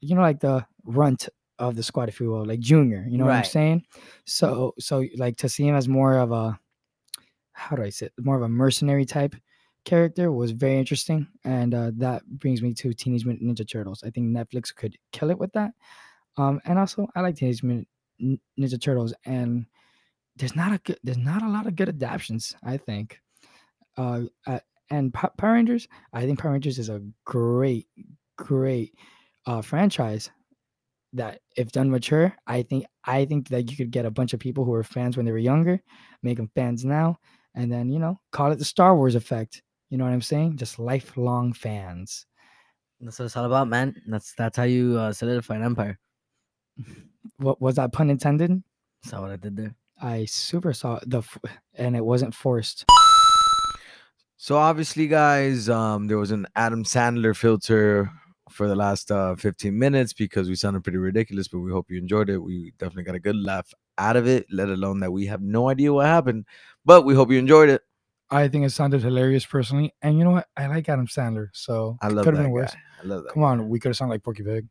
Speaker 3: you know like the runt of the squad, if you will, like Junior. You know what I'm saying? So so like to see him as more of a how do I say it? More of a mercenary type character was very interesting, and uh, that brings me to Teenage Mutant Ninja Turtles. I think Netflix could kill it with that. Um, and also I like Teenage Mutant Ninja Turtles, and there's not a good, there's not a lot of good adaptations. I think. Uh, uh and Pa- Power Rangers, I think Power Rangers is a great, great uh, franchise.
Speaker 13: that if done mature, I think I think that you could get a bunch of people who were fans when they were younger, make them fans now, and then you know call it the Star Wars effect. You know what I'm saying? Just lifelong fans.
Speaker 14: That's what it's all about, man. That's that's how you uh, solidify an empire.
Speaker 13: What was that pun intended?
Speaker 14: Saw what I did there.
Speaker 13: I super saw the, and it wasn't forced.
Speaker 2: So obviously, guys, um, there was an Adam Sandler filter for the last uh 15 minutes because we sounded pretty ridiculous, but we hope you enjoyed it. We definitely got a good laugh out of it, let alone that we have no idea what happened, but we hope you enjoyed it.
Speaker 3: I think it sounded hilarious personally, and you know what? I like Adam Sandler, so
Speaker 2: I love that
Speaker 3: have been
Speaker 2: guy.
Speaker 3: worse.
Speaker 2: I love that.
Speaker 3: Come on, we could have sounded like Porky Pig.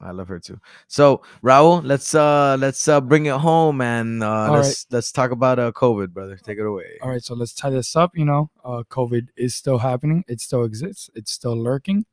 Speaker 2: I love her too. So Raul, let's uh let's uh bring it home and uh let's let's talk about uh COVID, brother. Take it away.
Speaker 3: All right, so let's tie this up. You know, uh, COVID is still happening. It still exists. It's still lurking.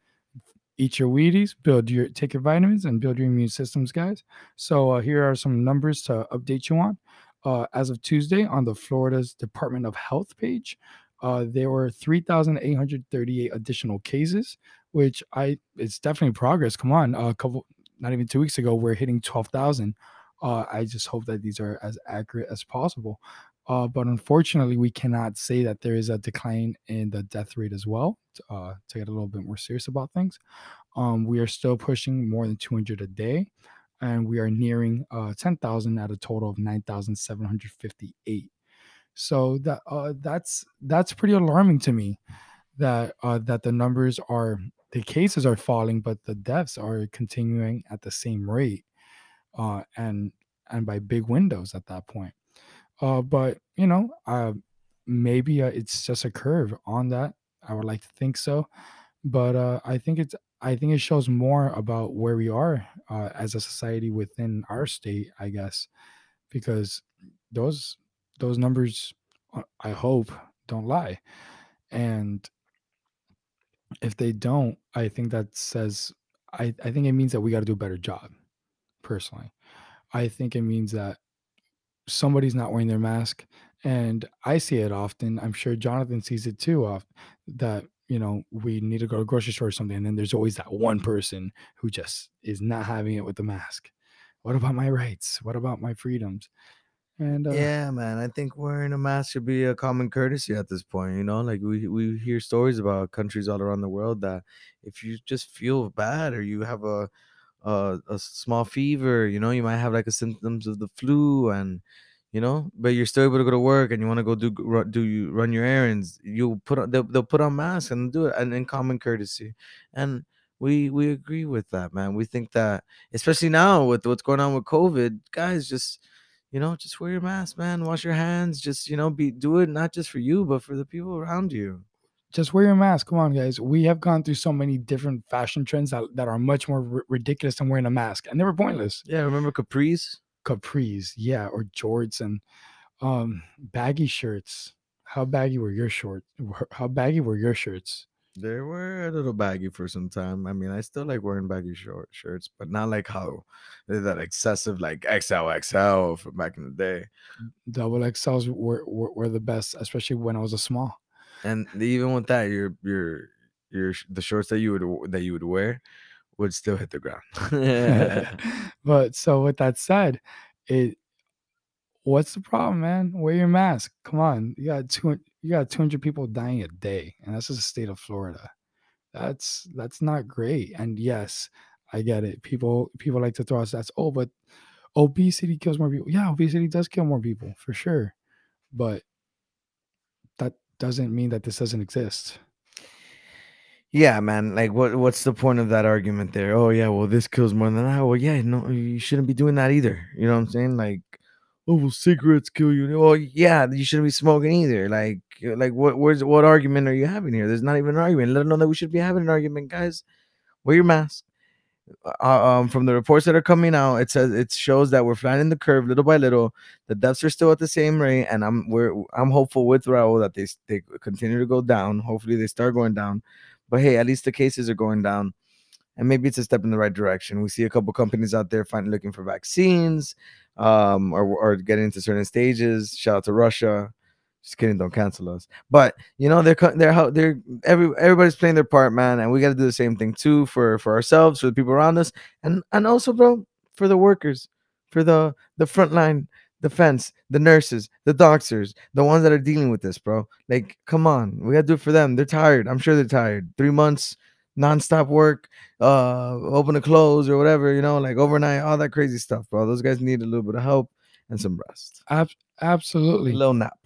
Speaker 3: Eat your Wheaties, build your take your vitamins, and build your immune systems, guys. So uh, here are some numbers to update you on. Uh, as of Tuesday, on the Florida's Department of Health page, uh, there were 3,838 additional cases, which I it's definitely progress. Come on, a couple, not even two weeks ago, we're hitting 12,000. Uh, I just hope that these are as accurate as possible. Uh, but unfortunately, we cannot say that there is a decline in the death rate as well. Uh, to get a little bit more serious about things, um, we are still pushing more than 200 a day, and we are nearing uh, 10,000 at a total of 9,758. So that uh, that's that's pretty alarming to me. That uh, that the numbers are the cases are falling, but the deaths are continuing at the same rate, uh, and and by big windows at that point. Uh, but you know, uh, maybe uh, it's just a curve on that. I would like to think so, but uh, I think it's I think it shows more about where we are uh, as a society within our state, I guess, because those those numbers, uh, I hope, don't lie, and if they don't, I think that says I, I think it means that we got to do a better job. Personally, I think it means that somebody's not wearing their mask and i see it often i'm sure jonathan sees it too off that you know we need to go to the grocery store or something and then there's always that one person who just is not having it with the mask. What about my rights? What about my freedoms and uh,
Speaker 2: yeah, man. I think wearing a mask should be a common courtesy at this point. You know, like we we hear stories about countries all around the world that if you just feel bad or you have a a, a small fever, you know, you might have like a symptoms of the flu, and you know, but you're still able to go to work and you want to go do do you run your errands. You put on they'll, they'll put on masks and do it and in common courtesy, and we we agree with that, man. We think that especially now with what's going on with COVID, guys, just you know, just wear your mask, man. Wash your hands. Just you know, be do it not just for you, but for the people around you.
Speaker 3: just wear your mask come on guys we have gone through so many different fashion trends that, that are much more ri- ridiculous than wearing a mask and they were pointless
Speaker 2: Yeah, remember capris?
Speaker 3: capris yeah or jorts and um baggy shirts how baggy were your shorts how baggy were your shirts
Speaker 2: They were a little baggy for some time. I mean, I still like wearing baggy short shirts, but not like how they're that excessive like XLXL from back in the day.
Speaker 3: Mm, double xls were, were, were the best especially when i was a small
Speaker 2: And even with that, your your your the shorts that you would that you would wear would still hit the ground.
Speaker 3: but so with that said it what's the problem man wear your mask come on you got two you got 200 people dying a day and that's just the state of florida that's that's not great and yes i get it people people like to throw us that's oh but obesity kills more people yeah obesity does kill more people for sure but that doesn't mean that this doesn't exist
Speaker 2: Yeah, man. Like, what what's the point of that argument there? Oh, yeah. Well, this kills more than that. Well, yeah. No, you shouldn't be doing that either. You know what I'm saying? Like, oh, well, cigarettes kill you. Well, yeah, you shouldn't be smoking either. Like, uh, like what? Where's what argument are you having here? There's not even an argument. Let them know that we should be having an argument, guys. Wear your mask. Uh, um, from the reports that are coming out, it says it shows that we're flattening the curve little by little. The deaths are still at the same rate, and I'm we're I'm hopeful with Raul that they they continue to go down. Hopefully, they start going down. But hey, at least the cases are going down, and maybe it's a step in the right direction. We see a couple companies out there finding looking for vaccines, um, or or getting into certain stages. Shout out to Russia. Just kidding, don't cancel us. But you know they're they're they're every everybody's playing their part, man, and we got to do the same thing too for for ourselves, for the people around us, and and also, bro, for the workers, for the the frontline defense, the nurses, the doctors, the ones that are dealing with this, bro. Like, come on, we gotta do it for them. They're tired. I'm sure they're tired. Three months nonstop work, uh, open to close or whatever, you know, like overnight, all that crazy stuff, bro. Those guys need a little bit of help and some rest.
Speaker 3: Ab-
Speaker 2: A
Speaker 3: absolutely.
Speaker 2: little nap.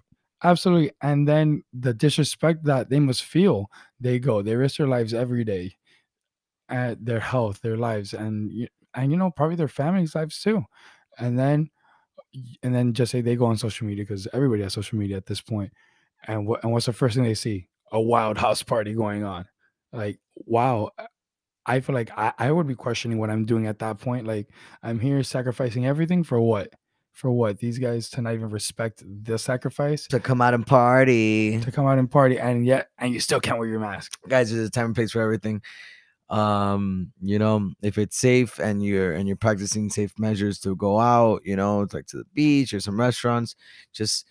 Speaker 3: Absolutely. And then the disrespect that they must feel, they go, they risk their lives every day, at their health, their lives, and you, and you know probably their family's lives too. And then, and then just say they go on social media because everybody has social media at this point. And what and what's the first thing they see? A wild house party going on. Like wow. I feel like I, I would be questioning what I'm doing at that point. Like I'm here sacrificing everything for what? For what? These guys to not even respect the sacrifice
Speaker 2: To come out and party.
Speaker 3: to come out and party, and yet and you still can't wear your mask.
Speaker 2: guys there's a time and place for everything um you know if it's safe and you're and you're practicing safe measures to go out you know it's like to the beach or some restaurants just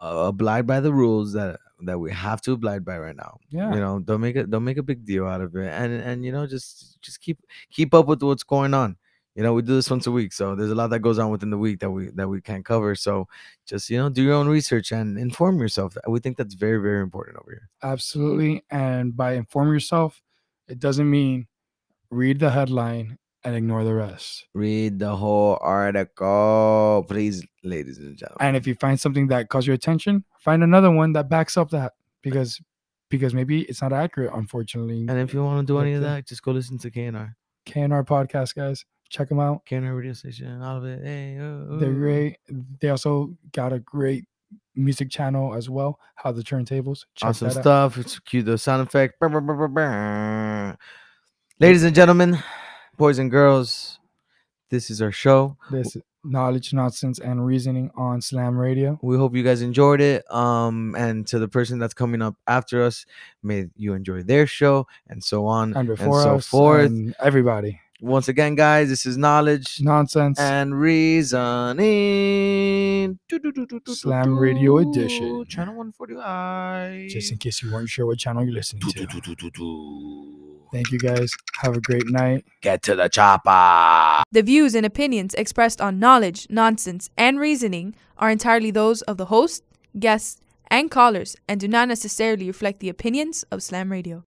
Speaker 2: uh, abide by the rules that that we have to abide by right now.
Speaker 3: Yeah.
Speaker 2: you know don't make it don't make a big deal out of it. And and you know just just keep keep up with what's going on. You know we do this once a week so there's a lot that goes on within the week that we that we can't cover. So just you know do your own research and inform yourself. We think that's very very important over here.
Speaker 3: Absolutely. And by inform yourself, it doesn't mean read the headline and ignore the rest.
Speaker 2: read the whole article, please, ladies and gentlemen.
Speaker 3: And if you find something that calls your attention, find another one that backs up that because because maybe it's not accurate, unfortunately.
Speaker 2: And if you want to do any of that, just go listen to KNR,
Speaker 3: KNR podcast, guys, check them out.
Speaker 2: KNR radio station, all of it. Hey, oh, oh.
Speaker 3: They're
Speaker 2: oh.
Speaker 3: great. They also got a great music channel as well. How the turntables. Check
Speaker 2: Awesome
Speaker 3: out.
Speaker 2: stuff. It's cue the sound effect. Ladies and gentlemen, boys and girls, this is our show.
Speaker 3: This is knowledge, nonsense, and reasoning on Slam Radio.
Speaker 2: We hope you guys enjoyed it. Um, and to the person that's coming up after us, may you enjoy their show and so on
Speaker 3: And before
Speaker 2: so
Speaker 3: us,
Speaker 2: forth.
Speaker 3: and everybody.
Speaker 2: Once again, guys, this is knowledge
Speaker 3: Nonsense.
Speaker 2: and reasoning.
Speaker 3: Slam Radio Edition.
Speaker 2: Channel 145.
Speaker 3: Just in case you weren't sure what channel you're listening to. Thank you guys. Have a great night.
Speaker 2: Get to the chopper.
Speaker 1: The views and opinions expressed on knowledge, nonsense, and reasoning are entirely those of the host, guests, and callers and do not necessarily reflect the opinions of Slam Radio.